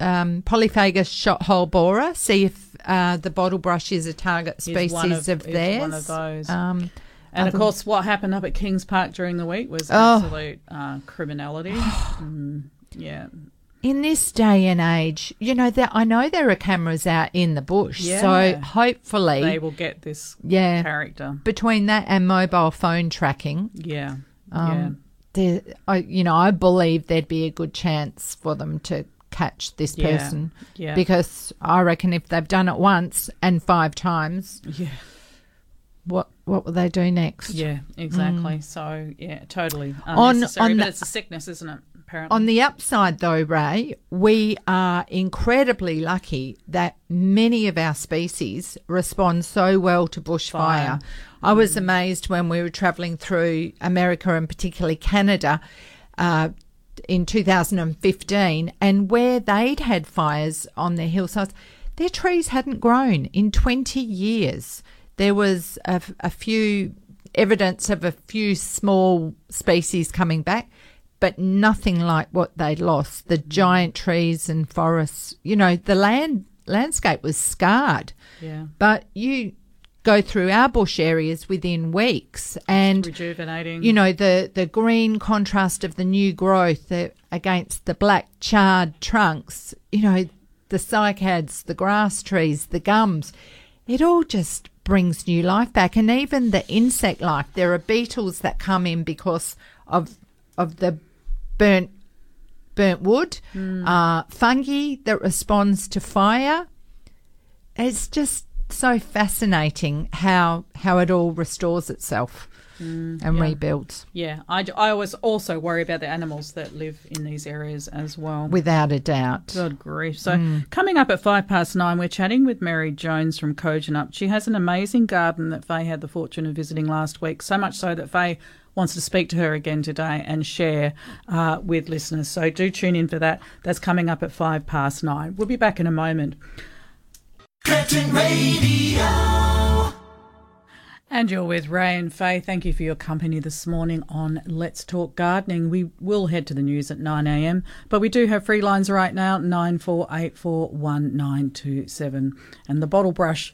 um, Polyphagous shot hole borer. See if uh, the bottle brush is a target species of, of- theirs. of. Um, and of course, what happened up at Kings Park during the week was Oh. absolute uh, criminality. *sighs* Mm, yeah. in this day and age, you know that I know there are cameras out in the bush, Yeah. so hopefully, They will get this yeah, character. between that and mobile phone tracking, Yeah. um, there, I, you know, I believe there'd be a good chance for them to catch this Yeah. person Yeah. because I reckon if they've done it once and five times, yeah. what what will they do next? Yeah, exactly. So, yeah, totally Mm. On- on but the- it's a sickness, isn't it? Apparently. On the upside, though, Ray, we are incredibly lucky that many of our species respond so well to bushfire. Fire. I was amazed when we were travelling through America and particularly Canada uh, in 2015, and where they'd had fires on their hillsides, their trees hadn't grown in 20 years. There was a, a few evidence of a few small species coming back, but nothing like what they'd lost. The mm. giant trees and forests, you know, the land landscape was scarred. yeah. But you go through our bush areas within weeks. And Rejuvenating. you know the the green contrast of the new growth the, against the black charred trunks you know the cycads the grass trees the gums it all just brings new life back. And even the insect life there are beetles that come in because of of the burnt burnt wood. Uh, fungi that responds to fire. It's just so fascinating how how it all restores itself and yeah. rebuilds yeah. I, I always also worry about the animals that live in these areas as well. without a doubt. God grief. So, coming up at five past nine, we're chatting with Mary Jones from Kojonup. She has an amazing garden that Faye had the fortune of visiting last week, so much so that Faye wants to speak to her again today and share uh, with listeners. So, do tune in for that. That's coming up at five past nine. We'll be back in a moment. Curtin Radio. And you're with Ray and Faye. Thank you for your company this morning on Let's Talk Gardening. We will head to the news at 9am, but we do have free lines right now 94841927. And the bottle brush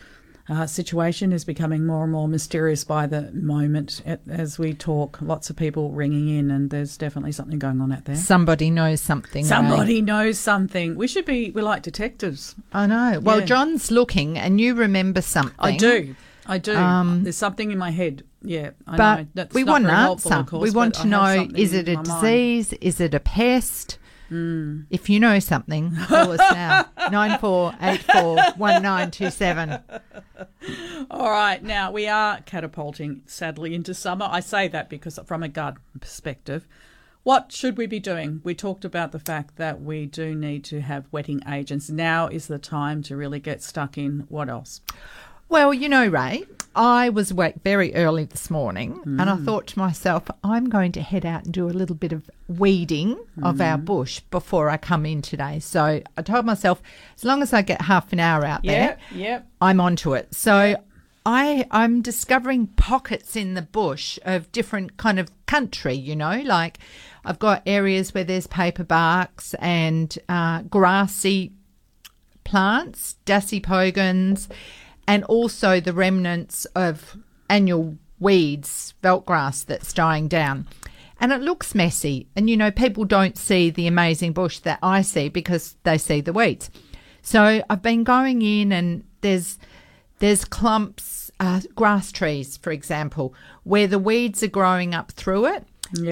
uh, situation is becoming more and more mysterious by the moment as we talk. Lots of people ringing in, and there's definitely something going on out there. Somebody knows something. Somebody knows something. We should be, we're like detectives. I know. Well, Yeah. John's looking, and you remember something. I do. I do. Um, There's something in my head. Yeah, I But know. That's we not want an very helpful, answer. course, we want to know: is it a my mind. disease? Is it a pest? Mm. If you know something, call us now *laughs* nine four eight four one nine two seven. All right, now we are catapulting sadly into summer. I say that because from a garden perspective, what should we be doing? We talked about the fact that we do need to have wetting agents. Now is the time to really get stuck in. What else? Well, you know, Ray, I was awake very early this morning and I thought to myself, I'm going to head out and do a little bit of weeding of our bush before I come in today. So I told myself, as long as I get half an hour out there, Yep, yep. I'm onto it. So I I'm discovering pockets in the bush of different kind of country, you know, like I've got areas where there's paper barks and uh, grassy plants, dasypogons, and also the remnants of annual weeds, veldgrass that's dying down. And it looks messy. And you know, people don't see the amazing bush that I see because they see the weeds. So I've been going in and there's there's clumps, uh, grass trees, for example, where the weeds are growing up through it.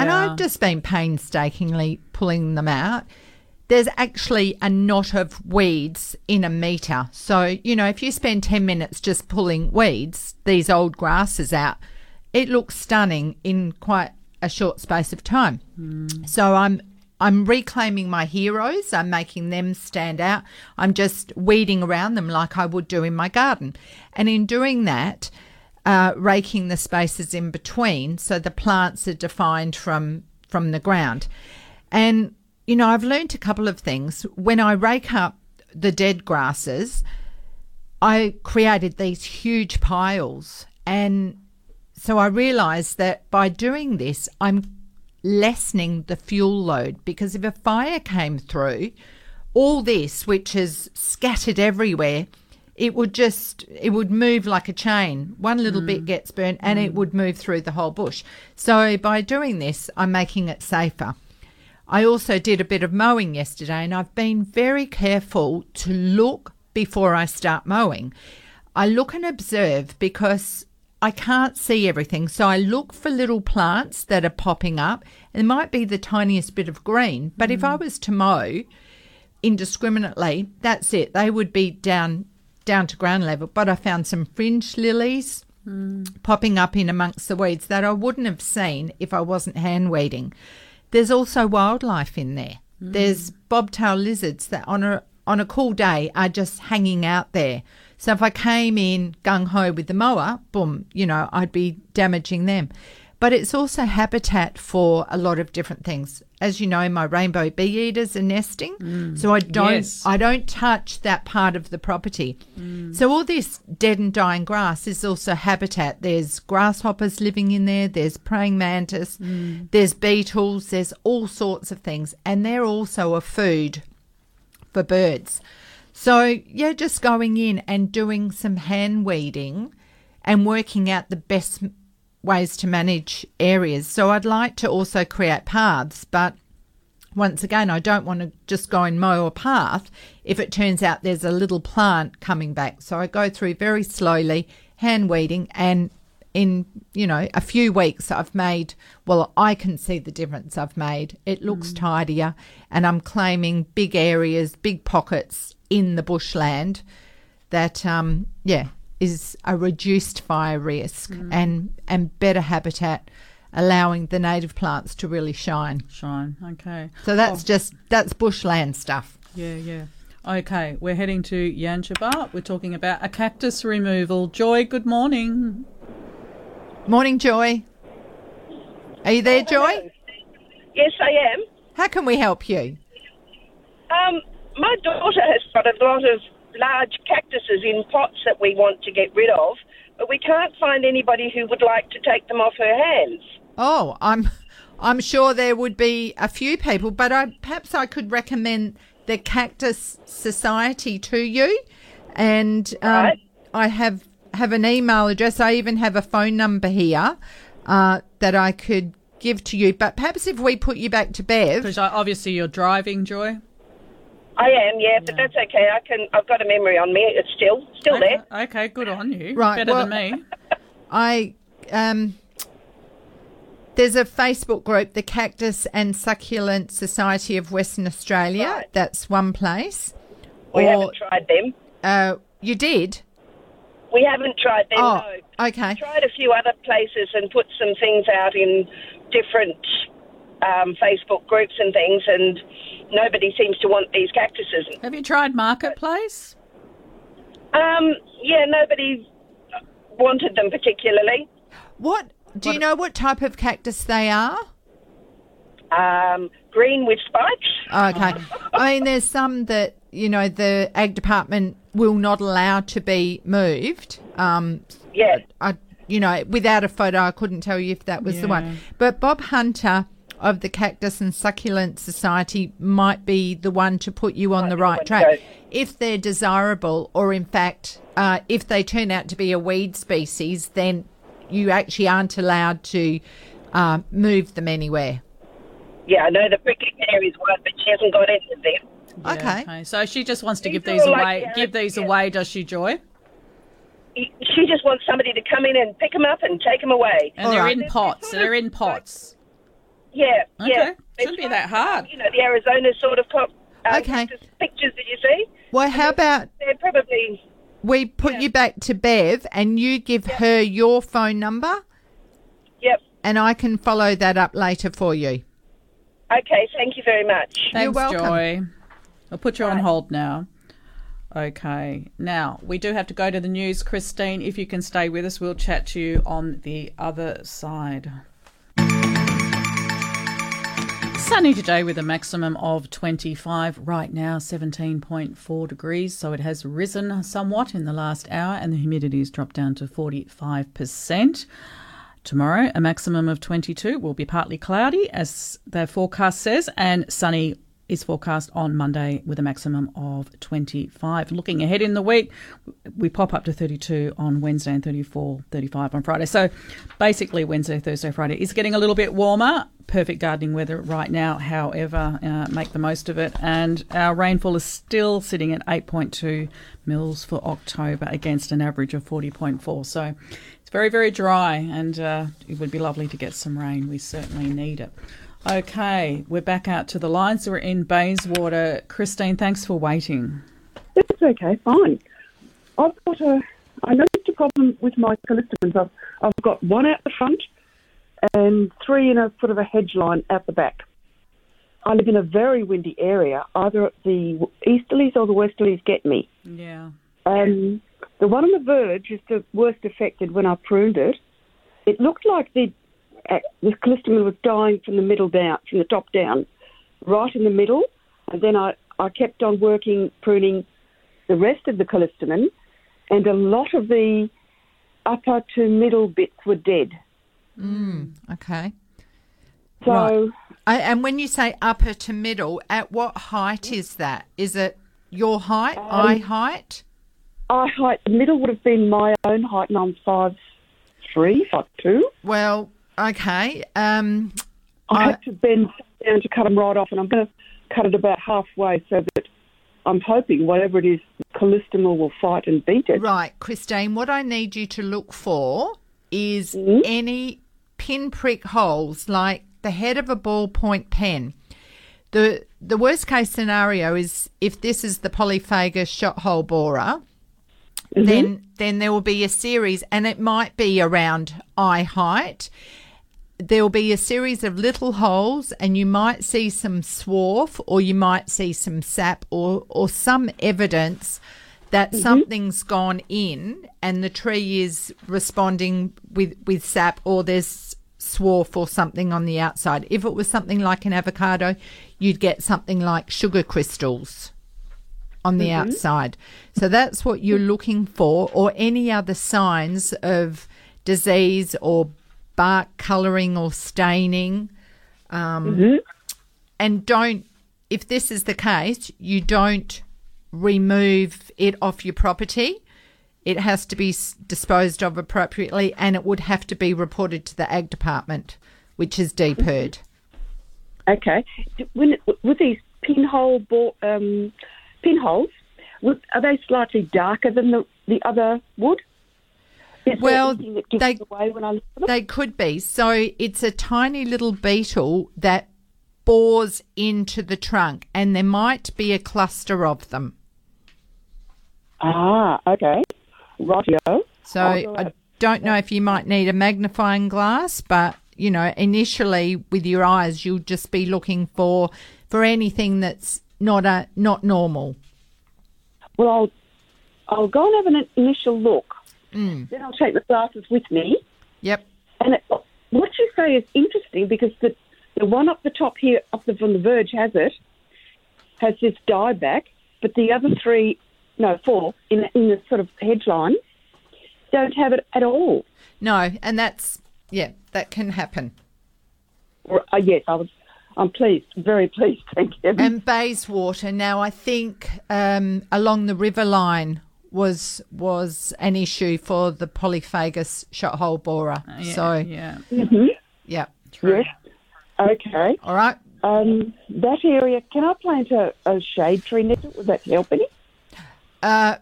And I've just been painstakingly pulling them out. There's actually a knot of weeds in a metre. So, you know, if you spend 10 minutes just pulling weeds, these old grasses out, it looks stunning in quite a short space of time. So I'm I'm reclaiming my heroes. I'm making them stand out. I'm just weeding around them like I would do in my garden. And in doing that, uh, raking the spaces in between so the plants are defined from from the ground. And you know, I've learned a couple of things. When I rake up the dead grasses, I created these huge piles and so I realized that by doing this, I'm lessening the fuel load because if a fire came through, all this, which is scattered everywhere, it would just it would move like a chain. One little bit mm. gets burnt and it mm. would move through the whole bush. So by doing this, I'm making it safer. I also did a bit of mowing yesterday and I've been very careful to look before I start mowing. I look and observe because I can't see everything. So I look for little plants that are popping up. It might be the tiniest bit of green, but if I mm. was to mow indiscriminately, that's it. They would be down down to ground level. But I found some fringe lilies mm. popping up in amongst the weeds that I wouldn't have seen if I wasn't hand weeding. There's also wildlife in there. Mm. There's bobtail lizards that on a on a cool day are just hanging out there. So if I came in gung ho with the mower, boom, you know, I'd be damaging them. But it's also habitat for a lot of different things. As you know, my rainbow bee eaters are nesting, mm. so I don't Yes. I don't touch that part of the property. Mm. So all this dead and dying grass is also habitat. There's grasshoppers living in there, there's praying mantis, mm. there's beetles, there's all sorts of things, and they're also a food for birds. So yeah, just going in and doing some hand weeding and working out the best ways to manage areas. So I'd like to also create paths, but once again, I don't want to just go and mow a path if it turns out there's a little plant coming back. So I go through very slowly, hand weeding, and in you know a few weeks I've made. Well, I can see the difference I've made. It looks tidier, and I'm claiming big areas, big pockets in the bushland that um yeah is a reduced fire risk and and better habitat allowing the native plants to really shine Shine. Okay. so that's just that's bushland stuff. Yeah, yeah. Okay, we're heading to Yangebup. We're talking about a cactus removal. Joy, good morning. Morning, Joy. Are you there, Joy? Yes, I am. How can we help you? Um, my daughter has got a lot of large cactuses in pots that we want to get rid of, but we can't find anybody who would like to take them off her hands. Oh, I'm I'm sure there would be a few people, but I perhaps I could recommend the Cactus Society to you, and um, Right. I have have an email address. I even have a phone number here uh, that I could give to you. But perhaps if we put you back to Bev, Because obviously you're driving, Joy. I am, yeah, but that's okay. I can. I've got a memory on me. It's still still Okay, there. okay, good on you. Right, Better well- than me. *laughs* I um there's a Facebook group, the Cactus and Succulent Society of Western Australia. Right. That's one place. We Or haven't tried them. uh, you did? We haven't tried them. Oh, no. okay. Tried a few other places and put some things out in different um, Facebook groups and things, and nobody seems to want these cactuses. Have you tried Marketplace? Um, yeah, nobody wanted them particularly. What do you know? What type of cactus they are? Um, green with spikes. Okay. I mean, there's some that, you know, the ag department will not allow to be moved. Um, Yeah. I, you know, without a photo, I couldn't tell you if that was the one. But Bob Hunter of the Cactus and Succulent Society might be the one to put you on the right track. If they're desirable, or in fact, uh, if they turn out to be a weed species, then you actually aren't allowed to uh, move them anywhere. Yeah, I know the prickly pear is one, but she hasn't got any of them. Yeah, Okay. So she just wants to These give these all like away. the give these yeah. away, does she, Joy? She just wants somebody to come in and pick them up and take them away. And All they're right. in pots. sort of They're in pots. Yeah, Okay. yeah. Shouldn't be that hard. You know, the Arizona sort of cop, uh, Okay. cactus pictures that you see. Well, how about They're probably we put you back to Bev and you give her your phone number yep. and I can follow that up later for you. Okay, thank you very much. Thanks, welcome. Joy. I'll put you on hold now. Okay. Now, we do have to go to the news. Christine, if you can stay with us, we'll chat to you on the other side. Sunny today with a maximum of 25. Right now, 17.4 degrees. So it has risen somewhat in the last hour, and the humidity has dropped down to 45%. Tomorrow, a maximum of 22 will be partly cloudy, as the forecast says, and sunny is forecast on Monday with a maximum of 25. Looking ahead in the week, we pop up to 32 on Wednesday and 34, 35 on Friday. So basically, Wednesday, Thursday, Friday is getting a little bit warmer. Perfect gardening weather right now, however, uh, make the most of it. And our rainfall is still sitting at 8.2 mils for October against an average of 40.4. So it's very, very dry, and uh, it would be lovely to get some rain. We certainly need it. Okay, we're back out to the lines. We're in Bayswater. Christine, thanks for waiting. That's okay, fine. I've got a, I noticed a problem with my callistemons. I've, I've got one out the front and three in a sort of a hedge line out the back. I live in a very windy area. Either the easterlies or the westerlies get me. Yeah. Um, the one on the verge is the worst affected when I pruned it. It looked like the the callistemon was dying from the middle down, from the top down, right in the middle. And then I, I kept on working, pruning the rest of the callistemon, and a lot of the upper to middle bits were dead. Mm, okay. So Right. I, and when you say upper to middle, at what height is that? Is it your height, um, eye height? eye height, the middle would have been my own height, and I'm five three, five two. Well, okay. Um, I I- had to bend down to cut them right off, and I'm going to cut it about halfway so that I'm hoping whatever it is, callistemon will fight and beat it. right, Christine, what I need you to look for is Mhm. any pinprick holes like the head of a ballpoint pen. The the worst case scenario is if this is the polyphagous shot hole borer, then then there will be a series and it might be around eye height. There will be a series of little holes and you might see some swarf or you might see some sap or or some evidence that mm-hmm. something's gone in and the tree is responding with with sap or there's swarf or something on the outside. If it was something like an avocado, you'd get something like sugar crystals on the mm-hmm. outside. So that's what you're looking for, or any other signs of disease or bark colouring or staining. Um, And don't, if this is the case, you don't remove it off your property. It has to be disposed of appropriately and it would have to be reported to the ag department, which is DPIRD. Okay. When, with these pinhole um, pinholes, are they slightly darker than the, the other wood? Is Well, they- away when I look at them? They could be. So it's a tiny little beetle that bores into the trunk, and there might be a cluster of them. Ah, okay. Rightio. So go I don't know if you might need a magnifying glass, but you know, initially with your eyes, you'll just be looking for for anything that's not a not normal. Well, I'll, I'll go and have an initial look Then I'll take the glasses with me. Yep. And it, what you say is interesting because the the one up the top here, up the, from the verge, has it, has this dieback, but the other three, no, four in in the sort of headline, don't have it at all. No, and that's yeah, that can happen. Uh, yes, I was. I'm pleased, very pleased. Thank you. And Bayswater. Now, I think um, along the river line was was an issue for the polyphagous shot hole borer. Yeah, so yeah, yeah, yes. Okay. all right. Um, that area. Can I plant a, a shade tree next to? Would that help any? Uh,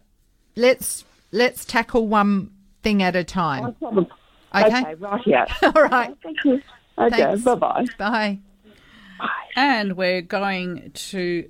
let's let's tackle one thing at a No time. problem. Okay. Okay. Right. Yeah. *laughs* All right. Thank you. Okay. Thanks. Bye bye. Bye. and we're going to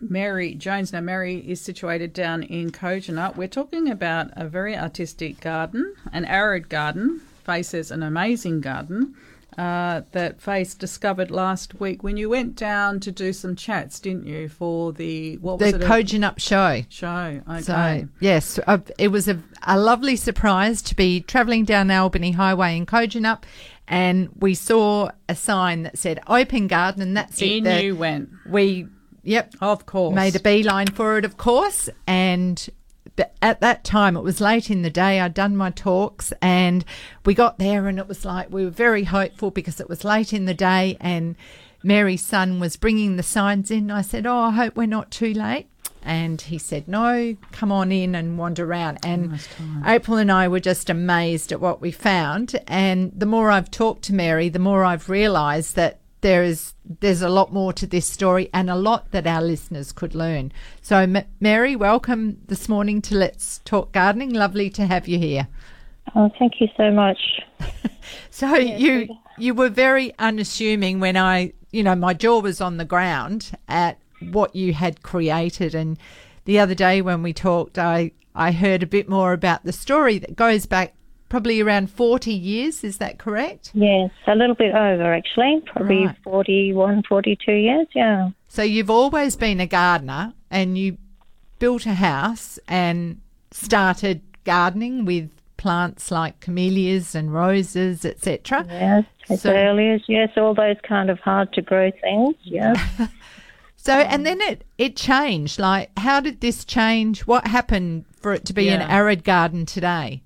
Mary Jones. Now, Mary is situated down in Kojonup. We're talking about a very artistic garden, an arid garden. Faces an amazing garden uh, that Face discovered last week when you went down to do some chats, didn't you, for the what was The it? a Kojonup show. show. Okay. So yes, uh, it was a, a lovely surprise to be travelling down Albany Highway in Kojonup, and we saw a sign that said "Open Garden," and that's in it. The- you went. we yep Of course. made a beeline for it, of course, and. At that time, it was late in the day. I'd done my talks, and we got there, and it was like we were very hopeful because it was late in the day, and Mary's son was bringing the signs in. I said, "Oh, I hope we're not too late." And he said, No, come on in and wander around. And April and I were just amazed at what we found. And the more I've talked to Mary, the more I've realised that there is there's a lot more to this story and a lot that our listeners could learn. So, M- Mary, welcome this morning to Let's Talk Gardening. Lovely to have you here. Oh, thank you so much. *laughs* So you you were very unassuming when I, you know, my jaw was on the ground at what you had created. And the other day when we talked, I I heard a bit more about the story that goes back probably around forty years. Is that correct? Yes, a little bit over actually, probably Right. 41, 42 years, yeah. So you've always been a gardener, and you built a house and started gardening with plants like camellias and roses, etc. Yes, So- azaleas, yes, all those kind of hard to grow things, yes. *laughs* So, and then it, it changed. Like, how did this change? What happened for it to be an arid garden today?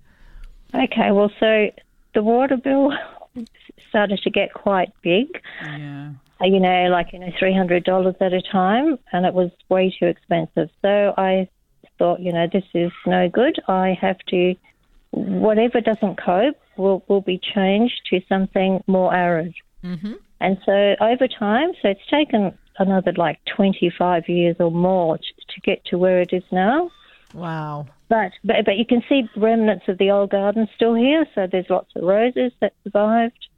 Okay, well, so the water bill *laughs* started to get quite big. Yeah. you know, like, you know, $300 at a time, and it was way too expensive. So I thought, you know, this is no good. I have to, whatever doesn't cope will, will be changed to something more arid. Mm-hmm. And so over time, so it's taken another like 25 years or more to, to get to where it is now. Wow. But, but but you can see remnants of the old garden still here. So there's lots of roses that survived.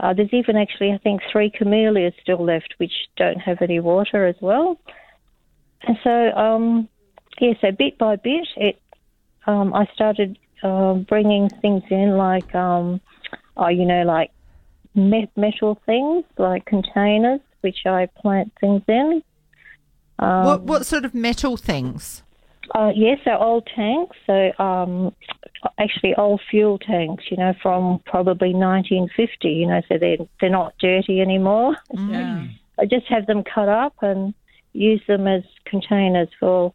Uh, there's even actually, I think, three camellias still left, which don't have any water as well. And so, um, yeah, so bit by bit, it um, I started um, bringing things in like, um, oh, you know, like me- metal things, like containers, which I plant things in. Um, what what sort of metal things? Uh, yes, they're old tanks. So um, actually, old fuel tanks. You know, from probably 1950. You know, so they're they're not dirty anymore. Yeah. I just have them cut up and use them as containers for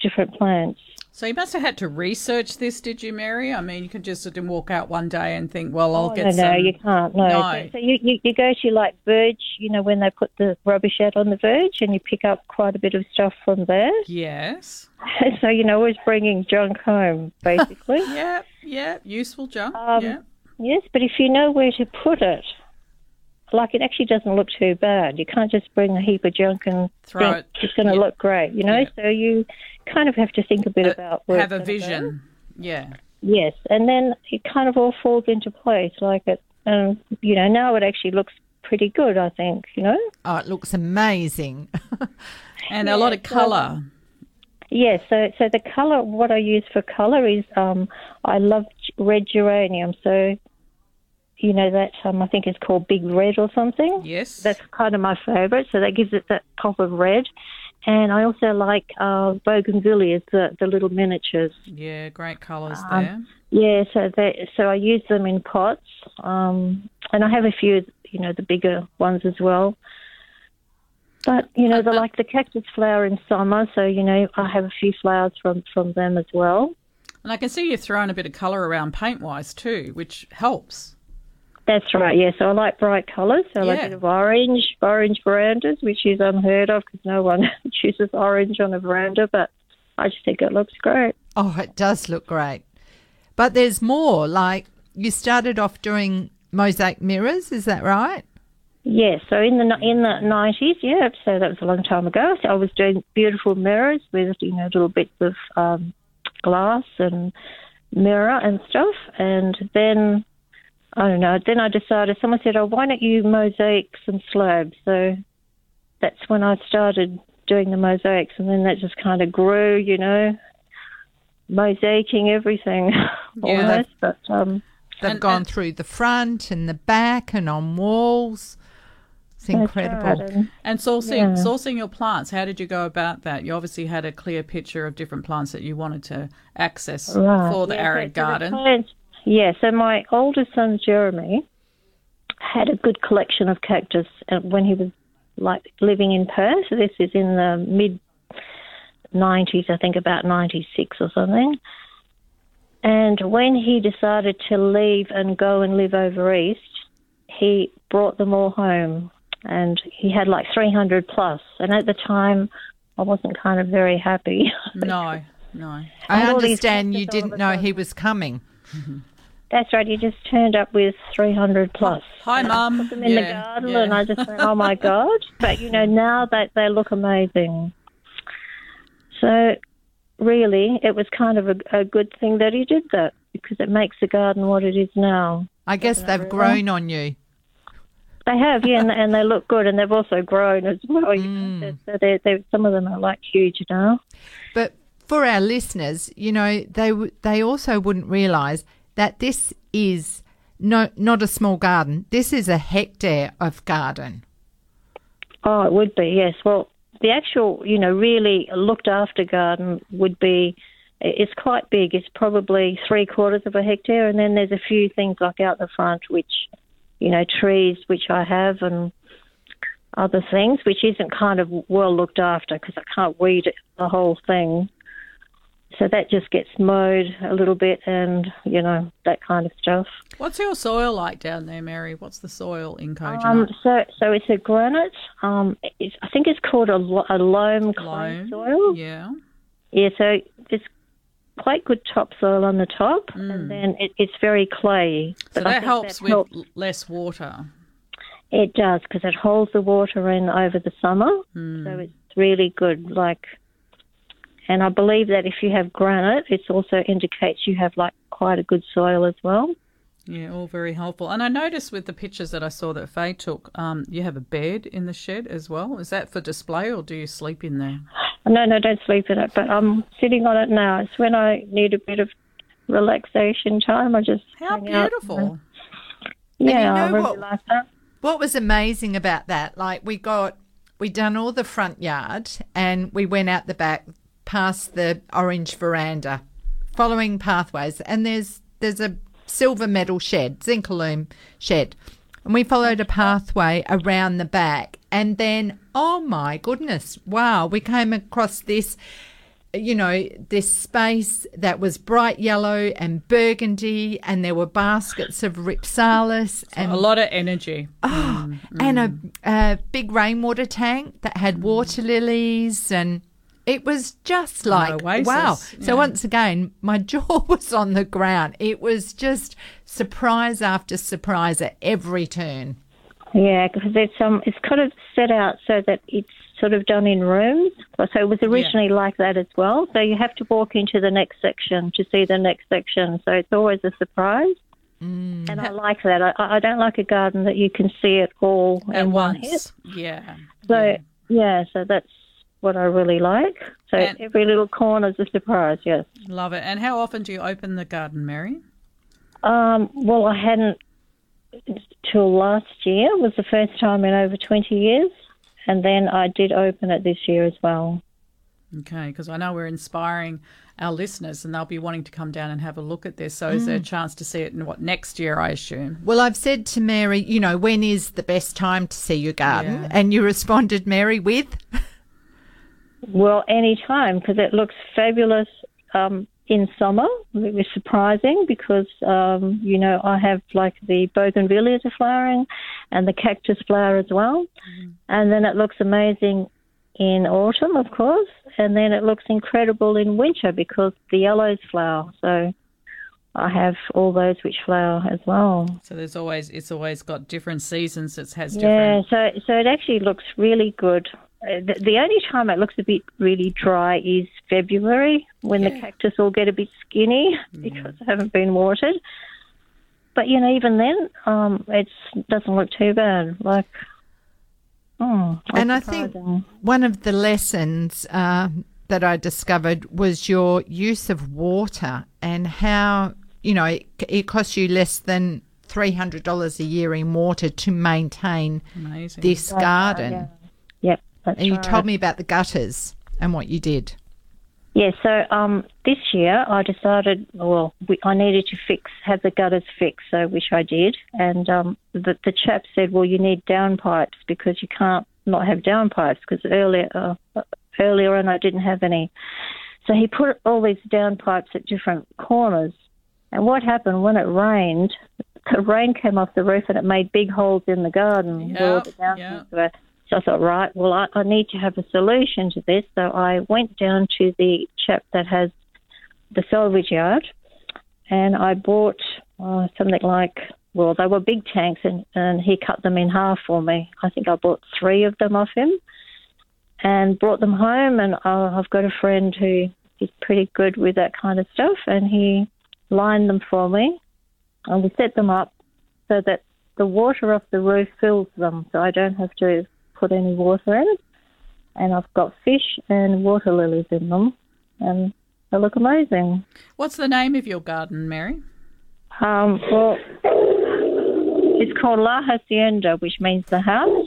different plants. So you must have had to research this, did you, Mary? I mean, you could just didn't walk out one day and think, well, I'll Oh, get no, some. no, you can't. No. No. So you, you you go to like Verge. You know, when they put the rubbish out on the Verge, and you pick up quite a bit of stuff from there. Yes. *laughs* so you know, always bringing junk home, basically. *laughs* Yeah, yeah. Useful junk. Um, yeah. Yes, but if you know where to put it, like it actually doesn't look too bad. You can't just bring a heap of junk and Throw think it. it's going to Yeah. look great, you know. Yeah. So you kind of have to think a bit Uh, about where Have a vision. Yeah. Yes, and then it kind of all falls into place. Like it, um, you know, now it actually looks pretty good. I think, you know. Oh, it looks amazing. *laughs* And a lot of colour. Yes, so so the color, what I use for color is, um, I love red geranium. So, you know that um, I think it's called Big Red or something. Yes. That's kind of my favourite. So that gives it that pop of red. and I also like uh, bougainvilleas, the the little miniatures. Yeah, great colours Um, there. Yeah, so they, so I use them in pots, um, and I have a few, you know, the bigger ones as well. But you know, the like the cactus flower in summer, so you know, I have a few flowers from from them as well. And I can see you've thrown a bit of colour around paint wise too, which helps. That's right. Yeah, so I like bright colours. So I like a bit of orange, orange verandas, which is unheard of because no one *laughs* chooses orange on a veranda. But I just think it looks great. Oh, it does look great. But there's more. Like you started off doing mosaic mirrors, is that right? Yeah, so in the in the nineties, yeah, so that was a long time ago. So I was doing beautiful mirrors with you know little bits of um, glass and mirror and stuff, and then I don't know. Then I decided. Someone said, "Oh, why don't you mosaic some slabs?" So that's when I started doing the mosaics, and then that just kind of grew, you know, mosaicing everything *laughs* Yeah. almost. But um, They've And- gone and- through the front and the back and on walls. It's incredible. right. And- And sourcing Yeah. sourcing your plants, how did you go about that? You obviously had a clear picture of different plants that you wanted to access Right. for the Yeah, arid so- so the garden. plants- yeah, so my oldest son Jeremy had a good collection of cactus uh, when he was like living in Perth. This is in the mid 90s, I think about 96 or something. And when he decided to leave and go and live over east, he brought them all home. And he had like 300 plus. And at the time, I wasn't kind of very happy. *laughs* No, no. I And all these understand you didn't know he was coming. Mm-hmm. That's right. He just turned up with 300 plus. Hi, Mum. Put them in Yeah, the garden, yeah. and I just went, "Oh my *laughs* god!" But you know, now that they look amazing. So, really, it was kind of a, a good thing that he did that because it makes the garden what it is now. I guess they've grown on you. They have, yeah, and, *laughs* and they look good, and they've also grown as well. You know, mm. so they're, they're, some of them are like huge now. For our listeners, you know, they they also wouldn't realise that this is no not a small garden. This is a hectare of garden. Oh, it would be, yes. Well, the actual, you know, really looked after garden would be, it's quite big. It's probably three quarters of a hectare. And then there's a few things like out the front, which, you know, trees, which I have, and other things, which isn't kind of well looked after because I can't weed the whole thing. So that just gets mowed a little bit and, you know, that kind of stuff. What's your soil like down there, Mary? What's the soil in Kojonup? Um, so, so it's a granite. Um, it's, I think it's called a, a loam clay soil. yeah. Yeah, so it's quite good topsoil on the top, and then it, it's very clayey. Mm. So that helps that with helps. less water. It does because it holds the water in over the summer, Hmm. so it's really good. Like, and I believe that if you have granite, it also indicates you have like quite a good soil as well. Yeah, all very helpful. And I noticed with the pictures that I saw that Faye took, um, you have a bed in the shed as well. Is that for display or do you sleep in there? No, no, don't sleep in it. But I'm sitting on it now. It's when I need a bit of relaxation time. I just How hang out. beautiful. Yeah, know I really what? like that. What was amazing about that? Like we got we done all the front yard and we went out the back past the orange veranda, following pathways, and there's there's a silver metal shed, Zincalume shed. And we followed a pathway around the back and then oh my goodness, wow, we came across this you know, this space that was bright yellow and burgundy, and there were baskets of rhipsalis and a lot of energy. Oh, *gasps* and a, a big rainwater tank that had water lilies and it was just like wow yeah. so once again my *laughs* jaw was on the ground it was just surprise after surprise at every turn Yeah, because it's um, it's kind of set out so that it's sort of done in rooms. So it was originally like that as well. So you have to walk into the next section to see the next section. So it's always a surprise. Mm. And I like that. I, I don't like a garden that you can see it all At in one hit. once. Yeah. So yeah. so that's what I really like. So And- every little corner is a surprise. Yes. Love it. And how often do you open the garden, Mary? Um, well, I hadn't till last year. It was the first time in over 20 years. and then I did open it this year as well. Okay, because I know we're inspiring our listeners, and they'll be wanting to come down and have a look at this. So, is there a chance to see it in what next year? I assume. Well, I've said to Mary, you know, when is the best time to see your garden? Yeah. And you responded, Mary, with *laughs* Well, any time because it looks fabulous um, in summer. It was surprising because um, you know I have like the bougainvilleas are flowering and the cactus flower as well, and then it looks amazing in autumn, of course, and then it looks incredible in winter because the yellows flower. So I have all those which flower as well. So there's always it's always got different seasons. It has Yeah, so so it actually looks really good. Uh, The, the only time it looks a bit really dry is February when the cactus all get a bit skinny because they haven't been watered. But you know, even then, um, it doesn't look too bad. Like, oh, And I think one of the lessons uh, that I discovered was your use of water and how, you know, it, it costs you less than $300 a year in water to maintain Amazing. this garden. Yep, that's And you right. told me about the gutters and what you did. Yeah, so um, this year I decided, well, we, I needed to fix, have the gutters fixed, so which I did. And um, the, the chap said, well, you need downpipes because you can't not have downpipes because earlier, uh, earlier on I didn't have any. So he put all these downpipes at different corners. And what happened when it rained? The rain came off the roof and it made big holes in the garden where all the downpipes yep. were. So I thought, right, well, I, I need to have a solution to this. So I went down to the chap that has the salvage yard and I bought uh, something like, well, they were big tanks and, and he cut them in half for me. I think I bought three of them off him and brought them home. And uh, I've got a friend who is pretty good with that kind of stuff and he lined them for me and we set them up so that the water off the roof fills them so I don't have to put any water in. And I've got fish and water lilies in them and they look amazing. What's the name of your garden, Mary? Um, well, it's called La Hacienda, which means the house.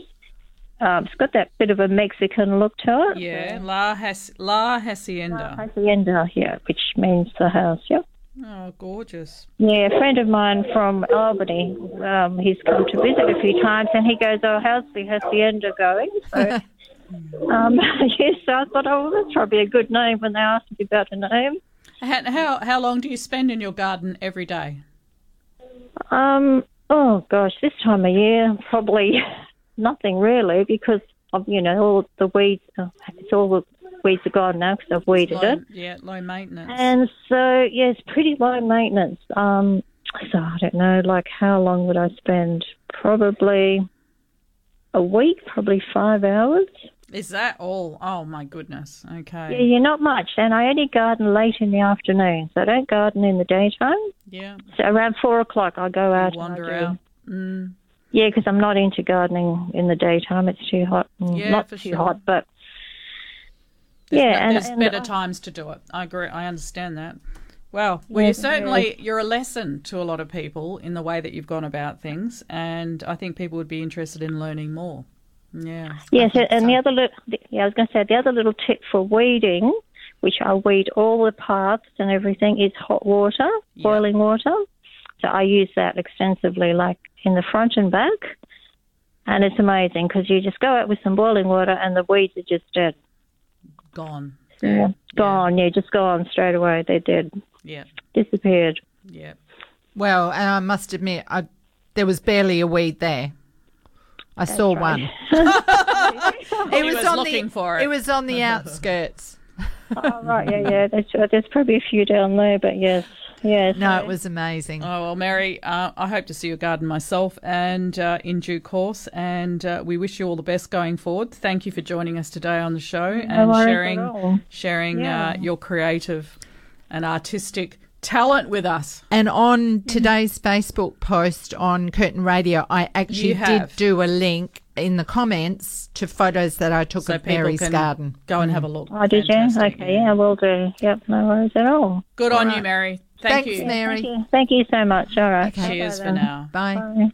Um, it's got that bit of a Mexican look to it. Yeah, La Has La La Hacienda. Hacienda, yeah, which means the house, yeah. Oh, gorgeous. Yeah, a friend of mine from Albany, um, he's come to visit a few times, and he goes, "Oh, how's the hacienda going?" So, *laughs* um, *laughs* yes, so I thought, oh, that's probably a good name when they asked me about a name. How, how how long do you spend in your garden every day? Um, oh gosh, this time of year, probably *laughs* nothing really, because of you know all the weeds. Uh, it's all the weeds are gone now because I've weeded Low, it. yeah, low maintenance. And so, yeah, it's pretty low maintenance. Um, so I don't know, like how long would I spend? Probably a week, probably five hours. Is that all? Oh my goodness. Okay. Yeah, you're not much. And I only garden late in the afternoon, so I don't garden in the daytime. Yeah. So around four o'clock, I go out. You and I wander do- out. Mm. Yeah, because I'm not into gardening in the daytime. It's too hot. Mm, Yeah, not too sure. hot, but There's yeah, and, there's and better I- times to do it. I agree. I understand that. Well, well, Yes, you certainly you're a lesson to a lot of people in the way that you've gone about things, and I think people would be interested in learning more. Yeah. Yes, and the other little, yeah, I was going to say the other little tip for weeding, which I weed all the paths and everything, is hot water, Yeah. boiling water. So I use that extensively, like in the front and back, and it's amazing because you just go out with some boiling water and the weeds are just dead. Gone. Yeah, gone. Yeah, just gone straight away. They're dead, Yeah. disappeared. Yeah. Well, and I must admit, I, there was barely a weed there. I saw one. *laughs* it He was looking the, for it. It was on the *laughs* outskirts. oh, right, yeah, yeah. There's, there's probably a few down there, but yes, yes. No, it was amazing. Oh well, Mary, uh, I hope to see your garden myself, and uh, in due course. And uh, we wish you all the best going forward. Thank you for joining us today on the show and worries sharing sharing Yeah. uh, your creative and artistic talent with us. And on today's Facebook post on Curtin Radio, I actually did do a link in the comments to photos that I took So of people Mary's garden. go and have a look. Oh, did you? Okay, yeah, we'll do. Yep, no worries at all. Good on right. you, Mary. Thank Thanks, you. Mary. Thank you. Thank you so much. All right. Okay. Cheers Bye for then. now. Bye. Bye.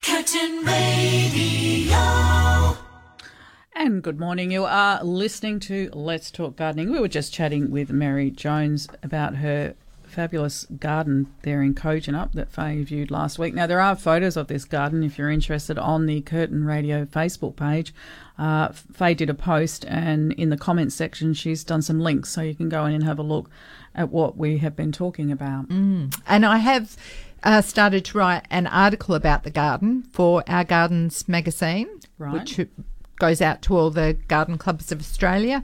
Curtin Radio. And good morning. You are listening to Let's Talk Gardening. We were just chatting with Mary Jones about her fabulous garden there in Kojonup that Faye viewed last week. Now, there are photos of this garden if you're interested on the Curtin Radio Facebook page. Uh, Faye did a post, and in the comments section, she's done some links so you can go in and have a look at what we have been talking about. And I have uh, started to write an article about the garden for our Gardens magazine, Right. which goes out to all the garden clubs of Australia.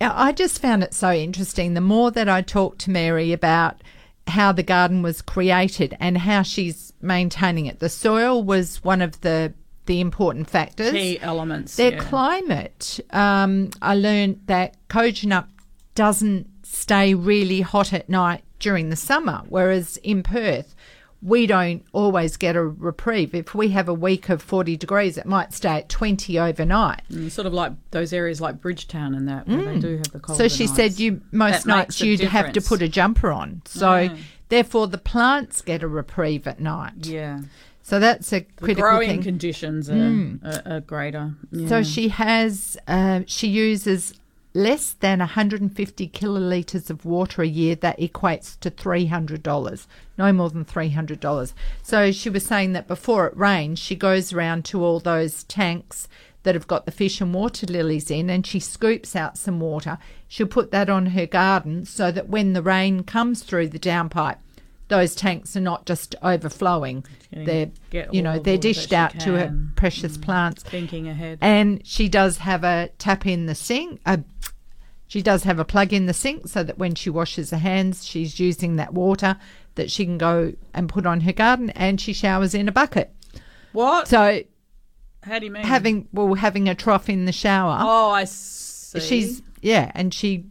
I just found it so interesting. The more that I talked to Mary about how the garden was created and how she's maintaining it, the soil was one of the the important factors. Key elements. Their yeah. climate, um, I learned that Kojonup doesn't stay really hot at night during the summer, whereas in Perth, we don't always get a reprieve. If we have a week of 40 degrees, it might stay at 20 overnight. Mm, sort of like those areas like Bridgetown and that, where they do have the cold. So she said you most That nights you'd have to put a jumper on. So Mm. therefore the plants get a reprieve at night. Yeah. So that's a The critical growing thing. conditions are, Mm. are, are greater. Yeah. So she has, uh, she uses less than 150 kilolitres of water a year. That equates to $300, no more than $300. So she was saying that before it rains, she goes around to all those tanks that have got the fish and water lilies in and she scoops out some water. She'll put that on her garden so that when the rain comes through the downpipe, those tanks are not just overflowing. They're, you know, the they're dished she out to her precious plants. thinking ahead. And she does have a tap in the sink. Uh, she does have a plug in the sink so that when she washes her hands, she's using that water that she can go and put on her garden. And she showers in a bucket. what? So How do you mean? having well having a trough in the shower. Oh, I see. She's yeah, and she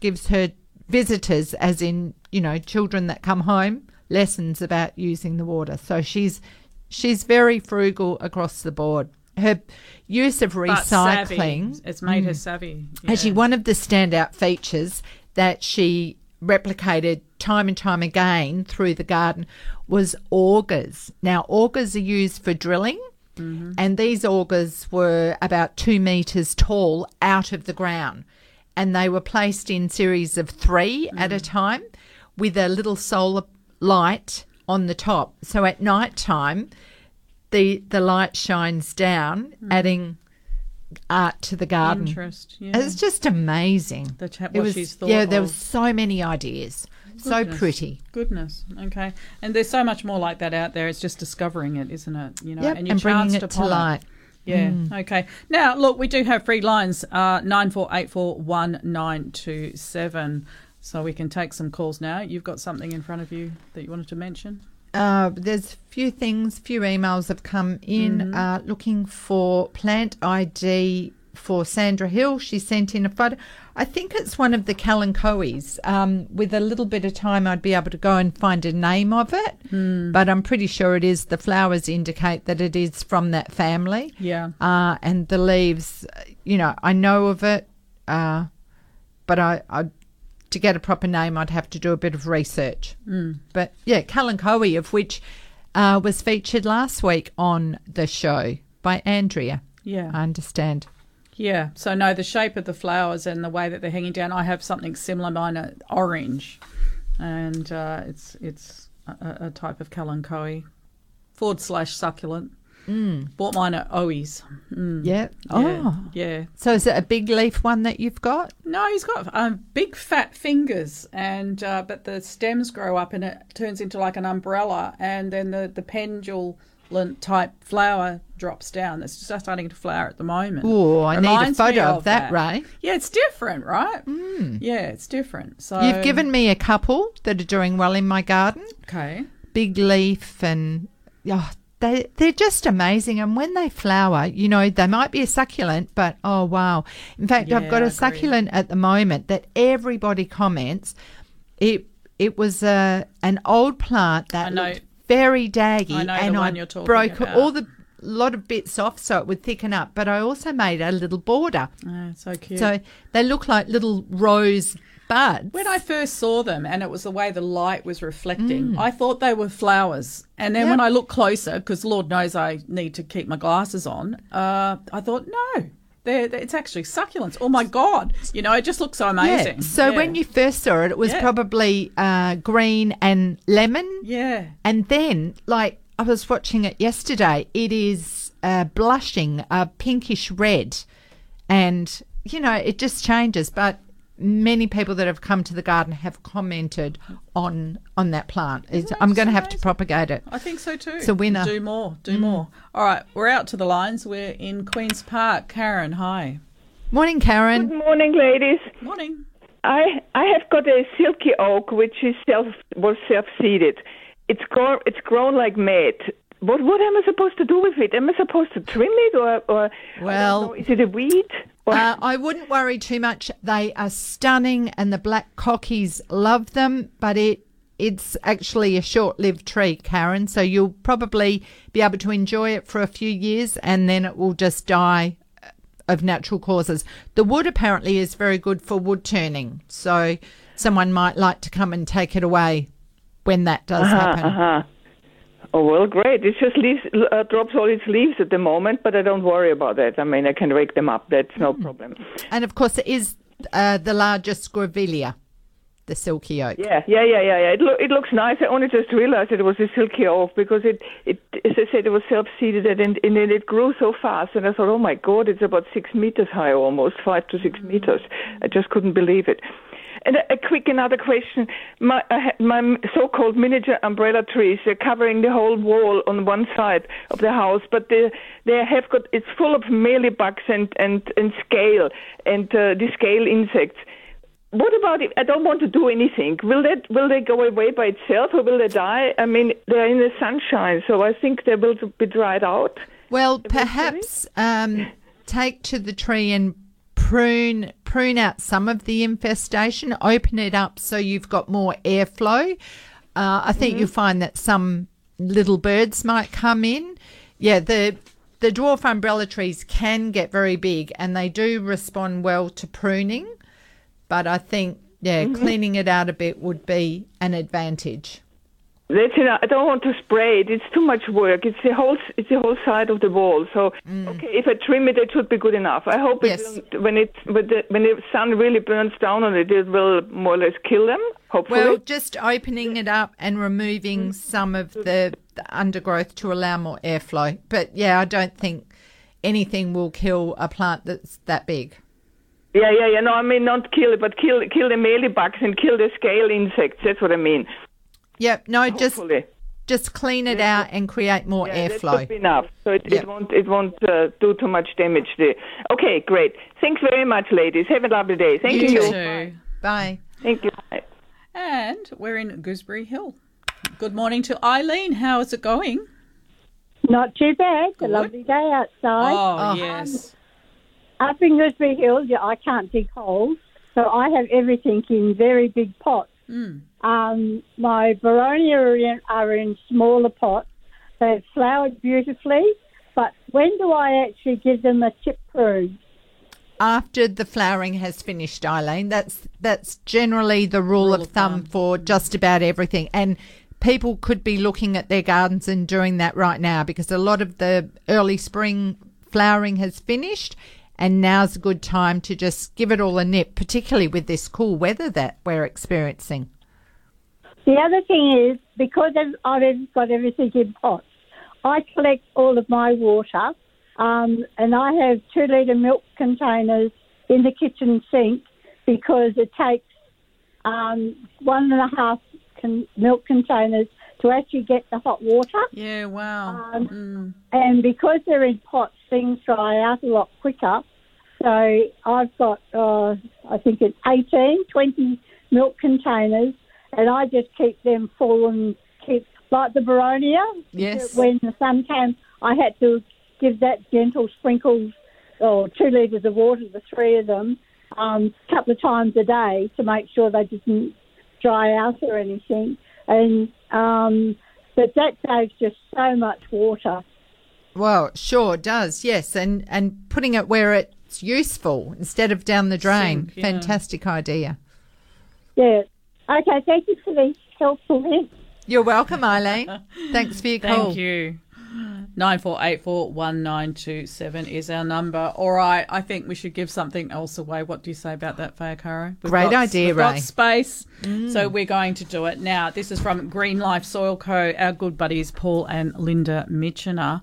gives her visitors, as in you know children that come home, lessons about using the water. So she's she's very frugal across the board. Her use of recycling It's made her Mm. savvy. Actually, one of the standout features that she replicated time and time again through the garden was augers. Now, augers are used for drilling, Mm-hmm. and these augers were about two meters tall out of the ground, and they were placed in series of three at Mm. a time with a little solar light on the top. So at night time, the the light shines down, adding art to the garden. Mm. Interest, yeah. It's just amazing. The It what was, she's thought yeah, there was so many ideas. So pretty. Goodness. Okay. And there's so much more like that out there. It's just discovering it, isn't it? You know, Yep, and and bringing it to light. Yeah. Mm. Okay. Now, look, we do have free lines uh, nine four eight four one nine two seven. So we can take some calls now. You've got something in front of you that you wanted to mention. Uh, there's a few things, few emails have come in Mhm. uh, looking for plant ID for Sandra Hill. She sent in a photo. I think it's one of the Kalanchoes. Um, with a little bit of time, I'd be able to go and find a name of it, Hmm. but I'm pretty sure it is. The flowers indicate that it is from that family. Yeah. Uh, and the leaves, you know, I know of it, uh, but I, I, to get a proper name, I'd have to do a bit of research. Mm. But yeah, Kalanchoe, of which uh, was featured last week on the show by Andrea. Yeah. I understand. Yeah. So no, the shape of the flowers and the way that they're hanging down. I have something similar. Mine are orange, and uh, it's it's a, a type of kalanchoe forward slash succulent. Mm. Bought mine at Owies. Mm. Yeah. Oh. Yeah. So is it a big leaf one that you've got? No, he's got um, big fat fingers, and uh, but the stems grow up and it turns into like an umbrella, and then the the pendulent type flower drops down. It's just starting to flower at the moment. Oh, I need a photo of that, Ray. Yeah, it's different, right? Mm. Yeah, it's different. So You've given me a couple that are doing well in my garden. okay. Big leaf and oh, they they're just amazing. And when they flower, you know, they might be a succulent, but oh wow! In fact, I've got a succulent at the moment that everybody comments. It it was a an old plant that looked very daggy, I know the and one I you're talking broke about. all the lot of bits off so it would thicken up. But I also made a little border, Oh, so cute. so they look like little rose buds. when I first saw them, and it was the way the light was reflecting, I thought they were flowers. And then Mm. Yep. when I looked closer, because Lord knows I need to keep my glasses on, uh, I thought, no, They're, they're- it's actually succulents. Oh my god! You know, it just looks so amazing. Yeah. So Yeah. when you first saw it, it was Yeah. probably uh, green and lemon. yeah, And then, like, I was watching it yesterday, it is uh, blushing a pinkish red. And, you know, it just changes. But many people that have come to the garden have commented on on that plant. It's, I'm going to have to propagate it. I think so too. It's a winner. Do more. Do mm. more. All right, we're out to the lines. We're in Queens Park. Karen, hi. Morning, Karen. Good morning, ladies. Morning. I I have got a silky oak which is self was self seeded. It's grown it's grown like mad. What what am I supposed to do with it? Am I supposed to trim it or or Well- know, is it a weed? Uh, I wouldn't worry too much. They are stunning, and the black cockies love them. But it it's actually a short-lived tree, Karen. So you'll probably be able to enjoy it for a few years, and then it will just die uh, of natural causes. The wood apparently is very good for wood turning. So someone might like to come and take it away when that does happen. uh-huh. Oh well, great. It just leaves, uh, drops all its leaves at the moment, but I don't worry about that. I mean, I can rake them up. That's no Hmm. problem. And of course, it is uh, the largest grevillea, the silky oak. Yeah, yeah, yeah, yeah, yeah. It, lo- it looks nice. I only just realized it was a silky oak because it, it, as I said, it was self-seeded and, and then it grew so fast. And I thought, oh my God, it's about six meters high, almost five to six meters. I just couldn't believe it. And a, a quick another question: my ha- my so-called miniature umbrella trees, they're covering the whole wall on one side of the house, but they they have got it's full of mealybugs and and and scale and uh, the scale insects. What about if I don't want to do anything? Will that will they go away by itself or will they die? I mean, they're in the sunshine, so I think they will be dried out. Well, perhaps um, take to the tree and prune prune out some of the infestation. Open it up so you've got more airflow. Uh, I think you'll find that some little birds might come in. Yeah, the the dwarf umbrella trees can get very big, and they do respond well to pruning. But I think yeah, cleaning it out a bit would be an advantage. That's enough. I don't want to spray it. It's too much work. It's the whole it's the whole side of the wall. So mm. okay, if I trim it, it should be good enough. I hope Yes. it when it when the, when the sun really burns down on it, it will more or less kill them. Hopefully. Well, just opening it up and removing mm-hmm. some of the, the undergrowth to allow more airflow. But yeah, I don't think anything will kill a plant that's that big. yeah, yeah, yeah. No, I mean not kill it, but kill kill the mealybugs and kill the scale insects. That's what I mean. Yep, no, just Hopefully. just clean it out and create more Yeah, that airflow. should be enough. So it, Yep. it won't it won't uh, do too much damage there. Okay, great. Thanks very much, ladies. Have a lovely day. Thank You you. too. Bye. Thank you. Bye. And we're in Gooseberry Hill. Good morning to Eileen. How is it going? Not too bad. It's a lovely day outside. Oh, yes. Up in Gooseberry Hill, yeah, I can't dig holes, so I have everything in very big pots. Mm. Um, my Boronia are in, are in smaller pots. They've flowered beautifully, but when do I actually give them a tip prune? After the flowering has finished, Eileen, that's that's generally the rule, of, thumb, for just about everything. And people could be looking at their gardens and doing that right now because a lot of the early spring flowering has finished and now's a good time to just give it all a nip, particularly with this cool weather that we're experiencing. The other thing is because I've- I've got everything in pots, I collect all of my water, um, and I have two litre milk containers in the kitchen sink because it takes um, one and a half con- milk containers to actually get the hot water. Yeah, wow. Um, Mm. And because they're in pots, things dry out a lot quicker. So I've got, uh, I think it's 18, 20 milk containers, and I just keep them full and keep, like the Boronia. Yes. When the sun came, I had to give that gentle sprinkles or two litres of water, the three of them, um, a couple of times a day to make sure they didn't dry out or anything. And um, but that saves just so much water. Well, it sure does, yes. And, and putting it where it's useful instead of down the drain. Sink, yeah. Fantastic idea. Yeah. Okay, thank you for the helpful hints. You're welcome, Eileen. *laughs* Thanks for your call. Thank you. Nine four eight four one nine two seven is our number. All right, I think we should give something else away. What do you say about that, Faye Arcaro? We've Great got- idea, we've got Ray. space, mm. so we're going to do it now. This is from Green Life Soil Co. Our good buddies Paul and Linda Mitchener.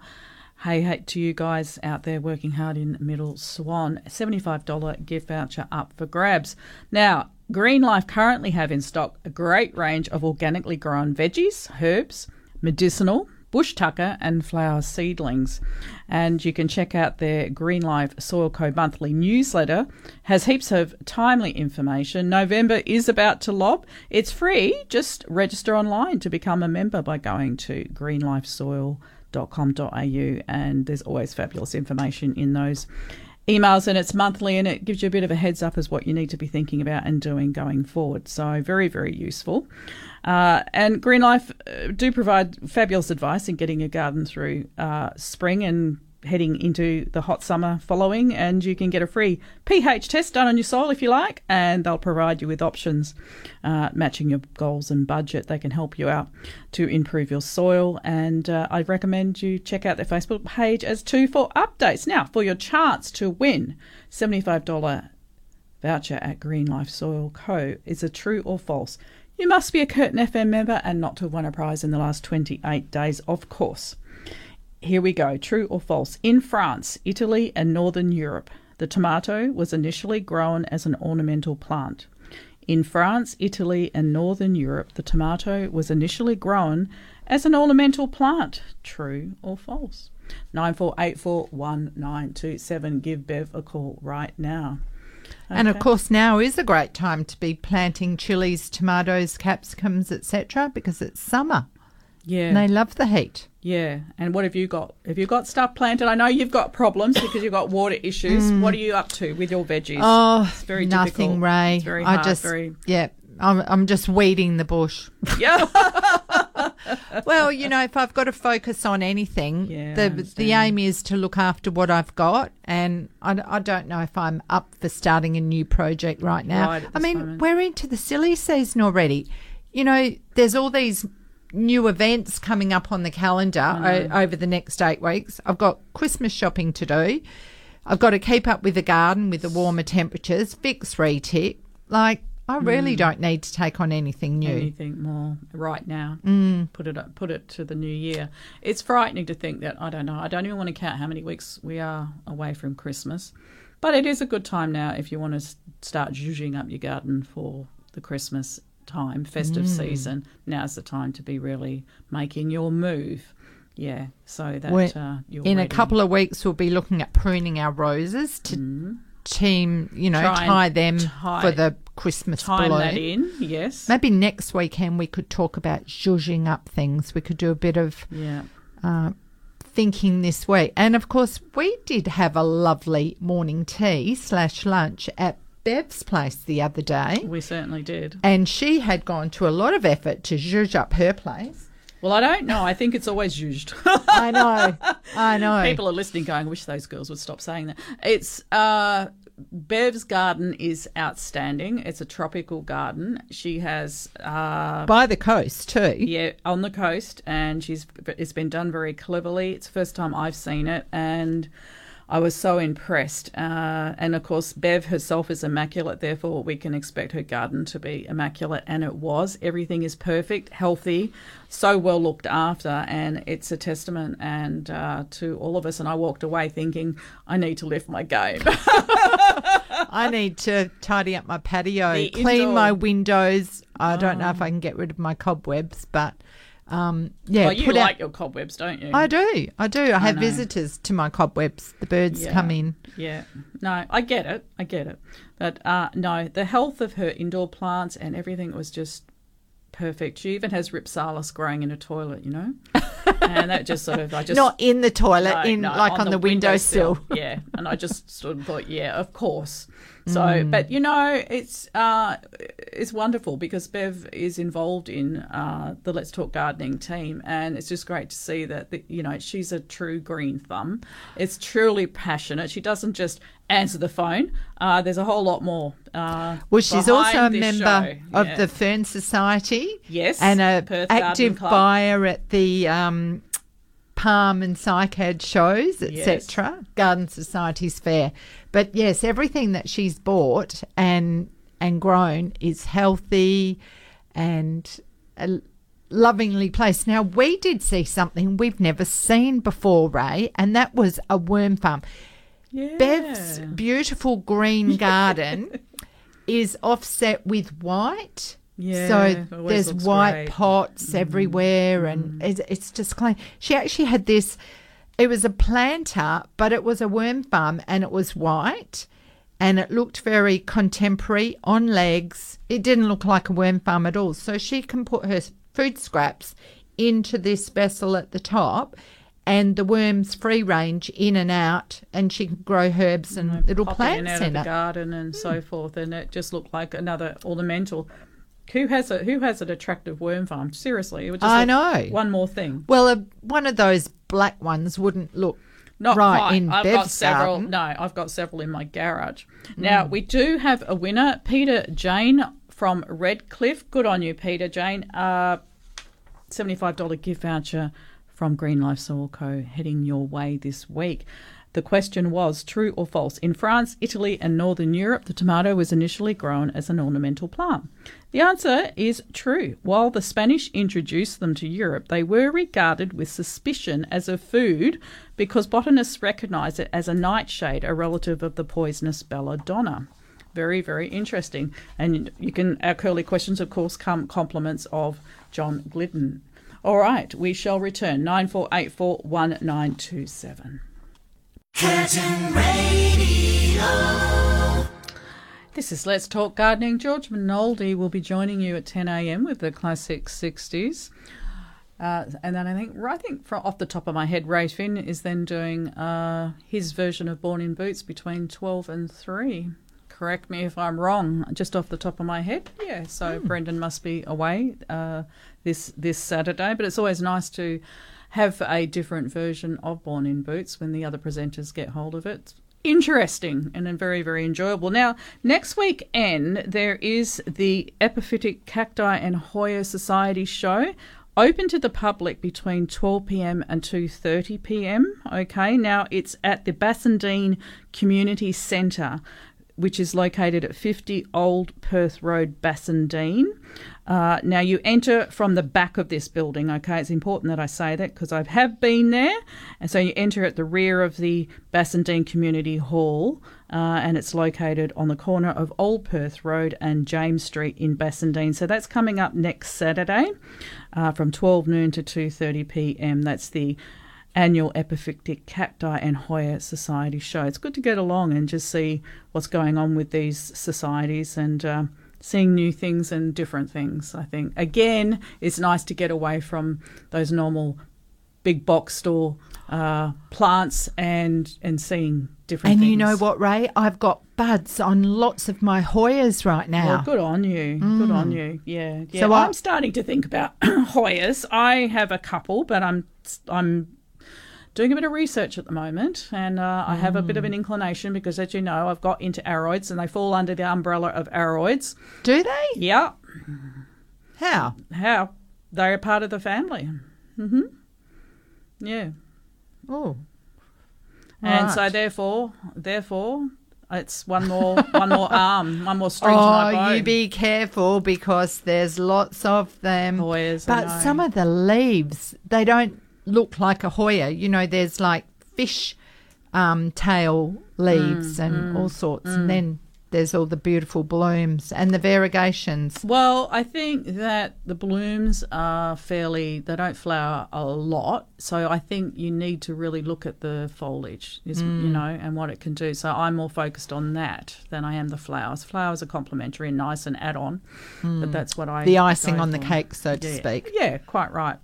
Hey, hey to you guys out there working hard in Middle Swan. $75 gift voucher up for grabs. Now, Green Life currently have in stock a great range of organically grown veggies, herbs, medicinal, bush tucker, and flower seedlings. And you can check out their Green Life Soil Co monthly newsletter. Has heaps of timely information. November is about to lob. It's free. Just register online to become a member by going to greenlifesoil.com.au and there's always fabulous information in those emails and it's monthly and it gives you a bit of a heads up as what you need to be thinking about and doing going forward. So very, very useful. Uh, and Green Life uh, do provide fabulous advice in getting your garden through uh, spring and heading into the hot summer following. And you can get a free pH test done on your soil if you like, and they'll provide you with options uh, matching your goals and budget. They can help you out to improve your soil. And uh, I recommend you check out their Facebook page as too for updates. Now, for your chance to win $75 voucher at Green Life Soil Co. is a true or false. You must be a Curtin FM member and not to have won a prize in the last 28 days, of course. Here we go true or false. In France, Italy, and Northern Europe, the tomato was initially grown as an ornamental plant. In France, Italy, and Northern Europe, the tomato was initially grown as an ornamental plant. True or false? 94841927. Give Bev a call right now. And of course, now is a great time to be planting chilies, tomatoes, capsicums, etc., because it's summer. Yeah. And they love the heat. Yeah, and what have you got? Have you got stuff planted? I know you've got problems because you've got water issues. What are you up to with your veggies? Mm. Oh, it's very nothing, difficult. Ray. It's very I hard. just, very yeah, I'm, I'm just weeding the bush. yeah. *laughs* well, you know, if I've got to focus on anything, Yeah, the the aim is to look after what I've got, and I, I don't know if I'm up for starting a new project right now. Right I mean, moment. we're into the silly season already. You know, there's all these new events coming up on the calendar o- over the next eight weeks. I've got Christmas shopping to do. I've got to keep up with the garden with the warmer temperatures, fix retic. Like, I really Mm. don't need to take on anything new. anything more right now. Mm. Put it up, put it to the new year. It's frightening to think that I don't know. I don't even want to count how many weeks we are away from Christmas, but it is a good time now if you want to start zhuzhing up your garden for the Christmas time, festive Mm. season. Now's the time to be really making your move. Yeah, so that uh, you're in a couple of weeks, we'll be looking at pruning our roses to team, you know, Mm. Try tie them tie- for the Christmas time bloom. that in. Yes, Maybe next weekend we could talk about zhuzhing up things. We could do a bit of yeah. uh, thinking this way. And of course, we did have a lovely morning tea slash lunch at Bev's place the other day. We certainly did. And she had gone to a lot of effort to zhuzh up her place. Well, I don't know. I think it's always zhuzhed. *laughs* I know. I know. People are listening going, I wish those girls would stop saying that. It's uh Bev's garden is outstanding. It's a tropical garden. She has uh By the coast, too. yeah, on the coast and she's it's been done very cleverly. It's the first time I've seen it and I was so impressed. Uh, and of course, Bev herself is immaculate, therefore, we can expect her garden to be immaculate. And it was. Everything is perfect, healthy, so well looked after. And it's a testament and uh, to all of us. And I walked away thinking, I need to lift my game. *laughs* I need to tidy up my patio, The clean indoor- my windows. I don't know if I can get rid of my cobwebs, but um, yeah, well, you put like out. your cobwebs, don't you? I do, I do. I have know. visitors to my cobwebs. The birds Yeah. come in. Yeah. No, I get it. I get it. But uh, no, the health of her indoor plants and everything was just perfect. She even has Rhipsalis growing in a toilet, you know? *laughs* and that just sort of, I just. Not in the toilet, No, in no, like on, the, windowsill. yeah. And I just sort of thought, yeah, of course. So, Mm. but you know, it's uh, it's wonderful because Bev is involved in uh, the Let's Talk Gardening team, and it's just great to see that the, you know she's a true green thumb. It's truly passionate. She doesn't just answer the phone. Uh, there's a whole lot more. Uh, Well, she's also a member show. of Yeah. the Fern Society. Yes, and a Perth active buyer at the um, Palm and Cycad shows, etc. Garden Society's fair. But yes, everything that she's bought and and grown is healthy and uh, lovingly placed. Now we did see something we've never seen before, Ray, and that was a worm farm. Yeah. Bev's beautiful green *laughs* garden is offset with white. Yeah, so there's white great. Mm. pots everywhere, and it's, it's just clean. She actually had this. It was a planter, but it was a worm farm, and it was white, and it looked very contemporary on legs. It didn't look like a worm farm at all. So she can put her food scraps into this vessel at the top. And the worms free range in and out, and she can grow herbs and little Pop it plants in out in of the garden and so forth, and it just looked like another ornamental. Who has a who has an attractive worm farm? Seriously, it would just I look- know. One more thing. Well, a, one of those black ones wouldn't look Not right quite. in I've Bev's got several. garden. No, I've got several in my garage. Now Mm. we do have a winner, Peter Jane from Redcliffe. Good on you, Peter Jane. Uh, seventy-five dollar gift voucher from Green Life Soil Co. heading your way this week. The question was true or false. In France, Italy, and Northern Europe, the tomato was initially grown as an ornamental plant. The answer is true. While the Spanish introduced them to Europe, they were regarded with suspicion as a food because botanists recognized it as a nightshade, a relative of the poisonous belladonna. Very, very interesting. And you can, our curly questions, of course, come compliments of John Glidden. All right, we shall return 9484 1927. Curtin Radio. This is Let's Talk Gardening. George Minoldi will be joining you at 10 a.m. with the classic 60s. Uh, and then I think, I think from off the top of my head, Ray Finn is then doing uh, his version of Born in Boots between 12 and 3. Correct me if I'm wrong, just off the top of my head. Yeah, so Brendan must be away uh, this this Saturday, but it's always nice to have a different version of Born in Boots when the other presenters get hold of it. Interesting and very very enjoyable. Now next weekend there is the epiphytic cacti and hoya society show open to the public between 12pm and 2.30pm okay? Now it's at the bassendean community centre which is located at 50 Old Perth Road, Bassendean. Uh, now, you enter from the back of this building, okay? It's important that I say that because I have been there. And so you enter at the rear of the Bassendean Community Hall, uh, and it's located on the corner of Old Perth Road and James Street in Bassendean. So that's coming up next Saturday uh, from 12 noon to 2.30 p.m. That's the annual Epiphytic Cacti and Hoya Society show. It's good to get along and just see what's going on with these societies and uh, seeing new things and different things. I think again, it's nice to get away from those normal big box store uh, plants and and seeing different. And things. you know what, Ray? I've got buds on lots of my Hoyas right now. Well, good on you. Good on Mm. you. Yeah. yeah. So I- I'm starting to think about *coughs* Hoyas. I have a couple, but I'm I'm doing a bit of research at the moment, and uh, I have a bit of an inclination because, as you know, I've got into aroids, and they fall under the umbrella of aroids. Do they? Yeah. How? How? They're a part of the family. hmm Yeah. Oh. And so therefore, therefore, it's one more one more *laughs* arm, one more string to Oh, my bow. you be careful because there's lots of them. Hoyas, I but some of the leaves, they don't look like a Hoya. You know, there's like fish um, tail leaves Mm, and mm, all sorts. mm. And then there's all the beautiful blooms and the variegations. Well, I think that the blooms are fairly, they don't flower a lot. So I think you need to really look at the foliage, is, you Mm. know, and what it can do. So I'm more focused on that than I am the flowers. Flowers are complementary and nice and add on, but Mm. that's what I. The icing on the cake, so to Yeah. speak. Yeah, quite right.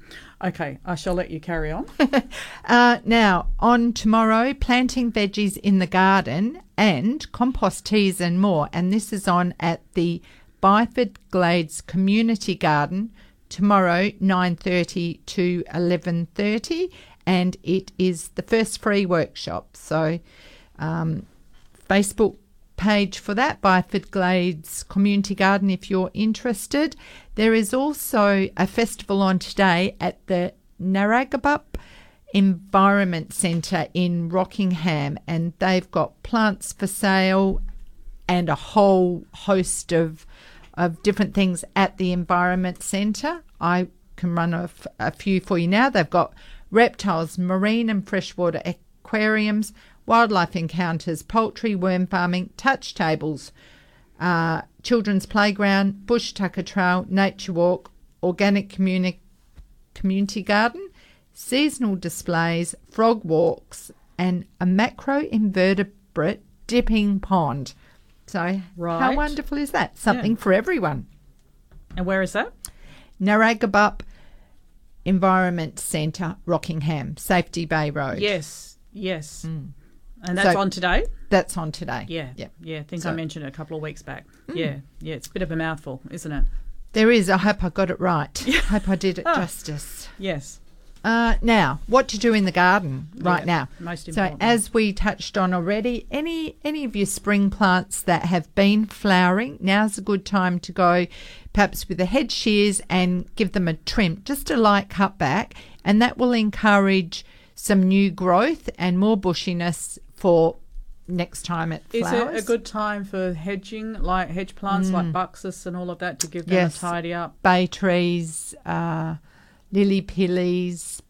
Okay, I shall let you carry on. *laughs* Uh, now, on tomorrow, planting veggies in the garden and compost teas and more. And this is on at the Byford Glades Community Garden tomorrow, 9.30 to 11.30. And it is the first free workshop. So um, Facebook page for that, Byford Glades Community Garden, if you're interested. There is also a festival on today at the Naragebup Environment Centre in Rockingham, and they've got plants for sale and a whole host of of different things at the Environment Centre. I can run a few for you now. They've got reptiles, marine and freshwater aquariums, wildlife encounters, poultry, worm farming, touch tables, uh, children's playground, bush tucker trail, nature walk, organic communi- community garden, seasonal displays, frog walks, and a macro invertebrate dipping pond. So, how wonderful is that? Something Yeah. for everyone. And where is that? Naragebup Environment Centre, Rockingham, Safety Bay Road. Yes, yes. And that's So- on today? That's on today. Yeah, Yeah. yeah. I think So- I mentioned it a couple of weeks back. Yeah, yeah. It's a bit of a mouthful, isn't it? There is. I hope I got it right. *laughs* I hope I did it Ah. justice. Yes. Uh, now, what to do in the garden right Yeah, now? most important. So, as we touched on already, any any of your spring plants that have been flowering, now's a good time to go, perhaps with the head shears and give them a trim, just a light cut back, and that will encourage some new growth and more bushiness for next time it Is flowers. it a good time for hedging, like hedge plants like buxus and all of that, to give them Yes. a tidy up? bay trees, uh, lily pillies.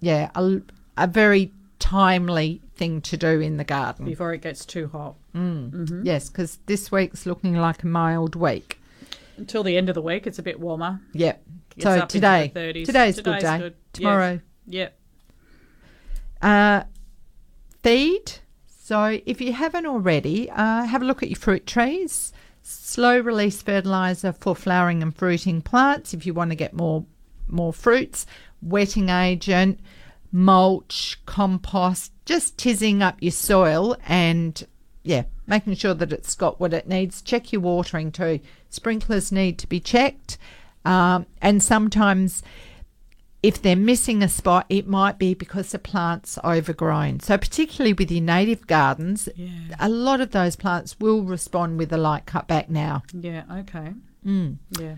Yeah, a, a very timely thing to do in the garden. Before it gets too hot. Yes, because this week's looking like a mild week. Until the end of the week, it's a bit warmer. Yep. So up into the today, 30s. today's good day. good. Tomorrow, Yep. uh, feed. So if you haven't already, uh, have a look at your fruit trees. Slow release fertilizer for flowering and fruiting plants. If you want to get more more fruits, wetting agent, mulch, compost, just tizzing up your soil and yeah, making sure that it's got what it needs. Check your watering too. Sprinklers need to be checked, um, and sometimes if they're missing a spot, it might be because the plant's overgrown. So, particularly with your native gardens, a lot of those plants will respond with a light cutback now. Yeah. Okay. Mm. Yeah.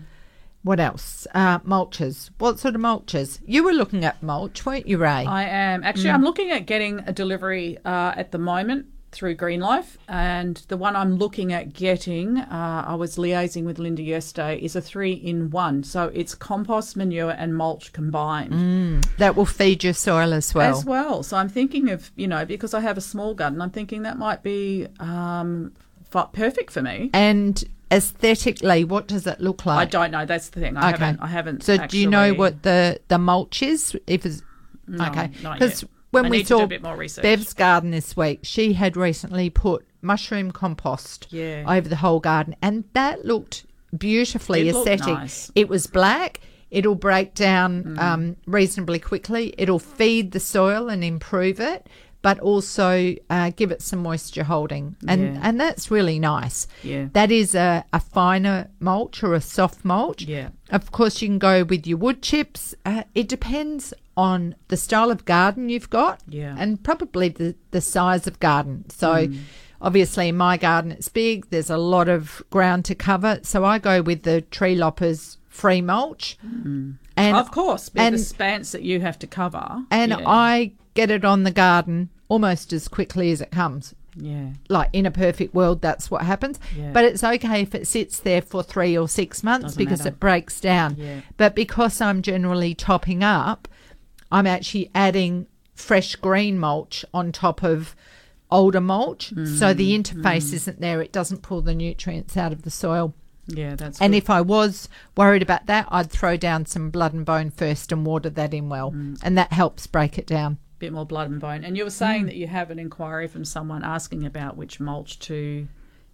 What else? Uh, mulches. What sort of mulches? You were looking at mulch, weren't you, Ray? I am actually. I'm looking at getting a delivery uh, at the moment through Green Life, and the one I'm looking at getting, uh, I was liaising with Linda yesterday, is a three-in-one. So it's compost, manure, and mulch combined. that will feed your soil as well. As well. So I'm thinking of, you know, because I have a small garden, I'm thinking that might be um, f- perfect for me. And aesthetically, what does it look like? I don't know. That's the thing. I haven't. I haven't. So, do you know what the the mulch is? If it's No, okay, because. When I we need to do saw a bit more research. Bev's garden this week, she had recently put mushroom compost Yeah. over the whole garden, and that looked beautifully It aesthetic. nice. It was black. It'll break down Mm. um, reasonably quickly. It'll feed the soil and improve it, but also uh, give it some moisture holding, and Yeah. and that's really nice. Yeah. That is a, a finer mulch or a soft mulch. Yeah. Of course, you can go with your wood chips. Uh, it depends on the style of garden you've got Yeah. and probably the, the size of garden. So, Mm. obviously, in my garden, it's big. There's a lot of ground to cover. So, I go with the tree loppers free mulch. And Mm. of course, and- the spans that you have to cover. and yeah. I get it on the garden almost as quickly as it comes. Yeah. Like in a perfect world, that's what happens. Yeah. But it's okay if it sits there for three or six months Doesn't because matter. it breaks down. Yeah. But because I'm generally topping up, I'm actually adding fresh green mulch on top of older mulch. so Mm, the interface isn't there. It doesn't pull the nutrients out of the soil. Yeah, that's And good. if I was worried about that, I'd throw down some blood and bone first and water that in well. Mm. And that helps break it down. bit more blood and bone. And you were saying Mm. that you have an inquiry from someone asking about which mulch to,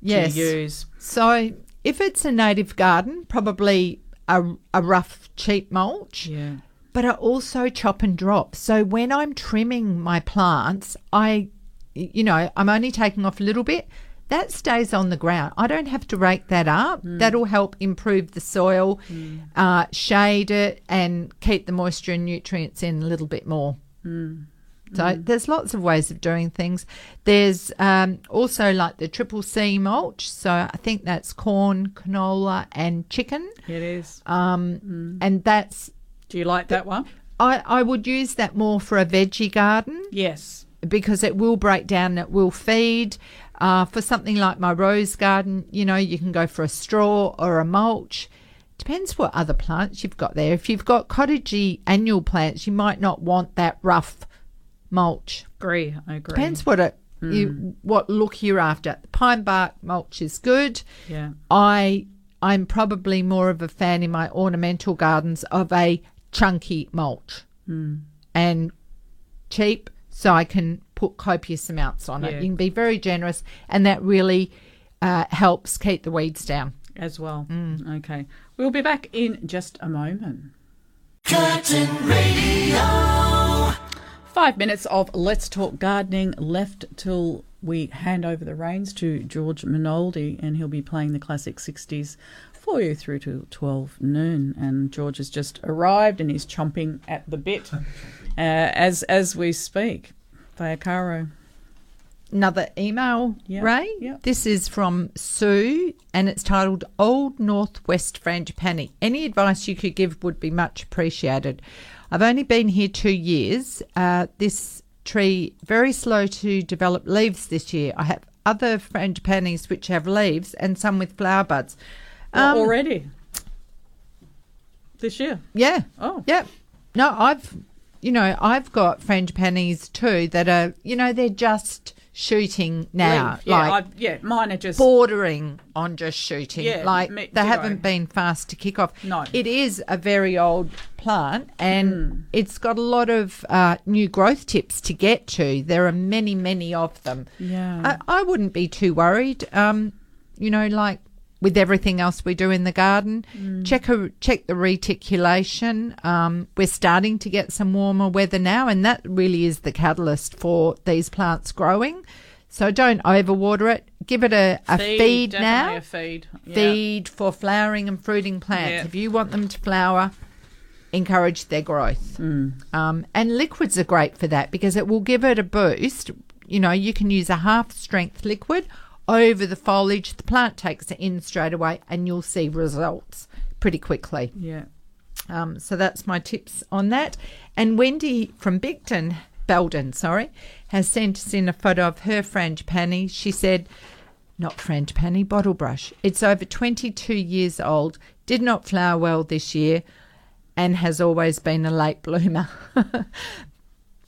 Yes. to use. So if it's a native garden, probably a, a rough, cheap mulch. Yeah. But I also chop and drop. So when I'm trimming my plants, I, you know, I'm only taking off a little bit. That stays on the ground. I don't have to rake that up. Mm. That'll help improve the soil, uh, shade it, and keep the moisture and nutrients in a little bit more. Mm. So there's lots of ways of doing things. There's um, also like the triple C mulch. So I think that's corn, canola, and chicken. It is. Um, Mm. And that's Do you like that one? I, I would use that more for a veggie garden Yes. because it will break down, it will feed. Uh, for something like my rose garden, you know, you can go for a straw or a mulch. Depends what other plants you've got there. If you've got cottagey annual plants, you might not want that rough mulch. Agree. I agree. Depends what it you what look you're after. Pine bark mulch is good. Yeah. I I'm probably more of a fan in my ornamental gardens of a chunky mulch and cheap, so I can put copious amounts on Yeah. it. You can be very generous, and that really uh, helps keep the weeds down. As well. Mm. Okay. We'll be back in just a moment. Curtin Radio. Five minutes of Let's Talk Gardening left till we hand over the reins to George Minoldi, and he'll be playing the classic 60s for you through to 12 noon. And George has just arrived and he's chomping at the bit *laughs* uh, as as we speak. Faye Arcaro. Another email, Yeah, Ray. yeah. This is from Sue, and it's titled "Old Northwest Frangipani." Any advice you could give would be much appreciated. I've only been here two years. Uh, this tree very slow to develop leaves this year. I have other frangipanis which have leaves and some with flower buds. Um, already. This year. Yeah. Oh. Yep. No, I've, you know, I've got frangipanis too that are, you know, they're just shooting now. Leave. Yeah, like I've, yeah, mine are just. bordering on just shooting. Yeah, like me- they haven't been fast to kick off. No. It is a very old plant and Hmm. it's got a lot of uh, new growth tips to get to. There are many, many of them. Yeah. I, I wouldn't be too worried. Um, you know, like with everything else we do in the garden, Mm. check a, check the reticulation. Um, we're starting to get some warmer weather now, and that really is the catalyst for these plants growing. So don't overwater it. Give it a, a feed, definitely now. A feed. Yeah. Feed for flowering and fruiting plants. Yeah. If you want them to flower, encourage their growth. Mm. Um, and liquids are great for that because it will give it a boost. You know, you can use a half strength liquid over the foliage. The plant takes it in straight away, and you'll see results pretty quickly. Yeah. Um, so that's my tips on that. And Wendy from Bigton, Beldon, sorry, has sent us in a photo of her frangipani. She said, not frangipani, bottle brush. It's over 22 years old, did not flower well this year, and has always been a late bloomer. *laughs*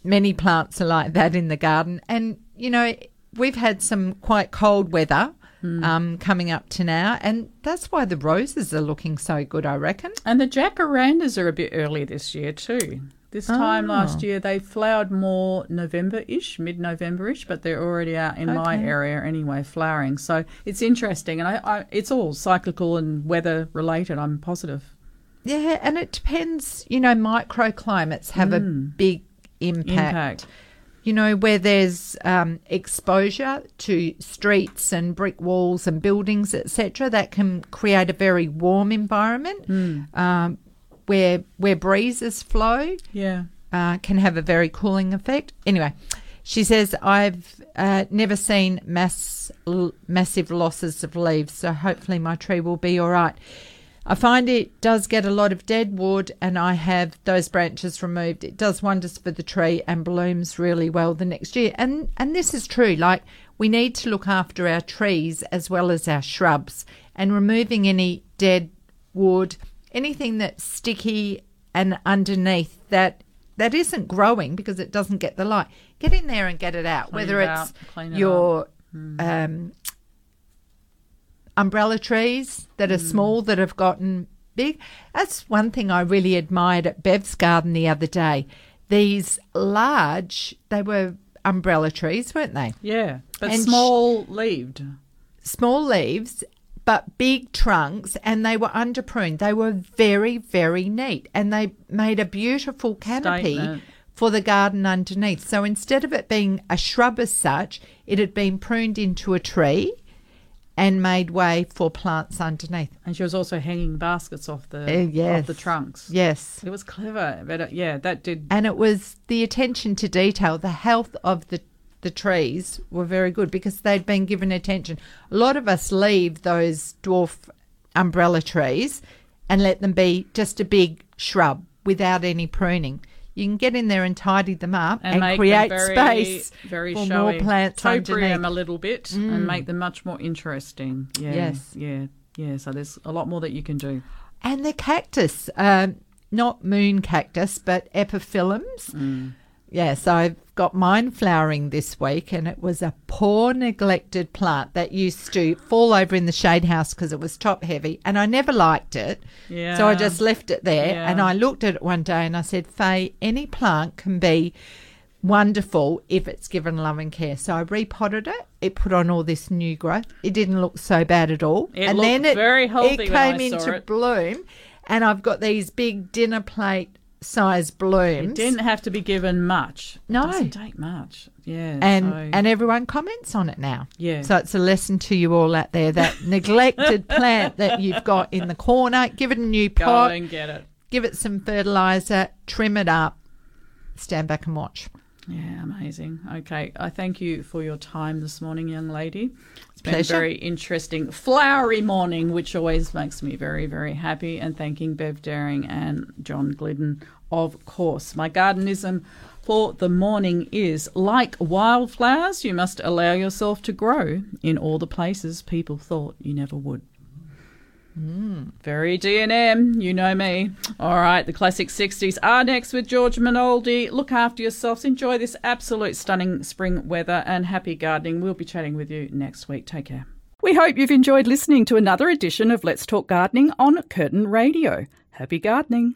Many plants are like that in the garden. And, you know, we've had some quite cold weather. Hmm. Um, coming up to now, and that's why the roses are looking so good, I reckon. And the jacarandas are a bit early this year too. This time Oh. last year they flowered more November-ish, mid-November-ish, but they're already out in my area anyway, flowering. So it's interesting, and I, I, it's all cyclical and weather related. I'm positive. Yeah, and it depends. You know, microclimates have a hmm. big impact. Impact. You know, where there's um, exposure to streets and brick walls and buildings, etc., that can create a very warm environment. Um, where where breezes flow, Yeah. uh, can have a very cooling effect. Anyway, she says I've uh, never seen mass l- massive losses of leaves, so hopefully my tree will be all right. I find it does get a lot of dead wood, and I have those branches removed. It does wonders for the tree and blooms really well the next year. And and this is true. Like we need to look after our trees as well as our shrubs, and removing any dead wood, anything that's sticky and underneath that that isn't growing because it doesn't get the light. Get in there and get it out. Clean Whether it it's out, clean it your um, umbrella trees that are mm. small that have gotten big. That's one thing I really admired at Bev's garden the other day. These large, they were umbrella trees, weren't they? Yeah. But And small leaved. Small leaves, but big trunks, and they were under pruned. They were very, very neat, and they made a beautiful canopy Statement. for the garden underneath. So instead of it being a shrub as such, it had been pruned into a tree and made way for plants underneath. And she was also hanging baskets off the Uh, yes. off the trunks. Yes. It was clever. But uh, yeah, that did And it was the attention to detail, the health of the the trees were very good because they'd been given attention. A lot of us leave those dwarf umbrella trees and let them be just a big shrub without any pruning. You can get in there and tidy them up and, and, create very, space very for showy. more plants Topiary them a little bit Mm. and make them much more interesting. Yeah, Yes. yeah, yeah. So there's a lot more that you can do. And the cactus, um, not moon cactus, but epiphyllums. Mm. Yes, I've got mine flowering this week, and it was a poor, neglected plant that used to fall over in the shade house because it was top heavy, and I never liked it. Yeah. So I just left it there, Yeah. and I looked at it one day and I said, Faye, any plant can be wonderful if it's given love and care. So I repotted it. It put on all this new growth. It didn't look so bad at all. It and then it, very healthy it came into it. bloom, and I've got these big dinner plate size blooms. It didn't have to be given much. No. it doesn't take much. Yeah, and so- and everyone comments on it now. Yeah. So it's a lesson to you all out there that *laughs* neglected plant that you've got in the corner, give it a new go pot, and get it. give it some fertilizer, trim it up, stand back and watch. Yeah, amazing. Okay, I thank you for your time this morning, young lady. It's been Pleasure. a very interesting, flowery morning, which always makes me very, very happy. And thanking Bev Daring and John Glidden, of course. My gardenism for the morning is like wildflowers, you must allow yourself to grow in all the places people thought you never would. Very D&M, you know me. All right, the classic 60s are next with George Minoldi. Look after yourselves. Enjoy this absolute stunning spring weather and happy gardening. We'll be chatting with you next week. Take care. We hope you've enjoyed listening to another edition of Let's Talk Gardening on Curtin Radio. Happy gardening.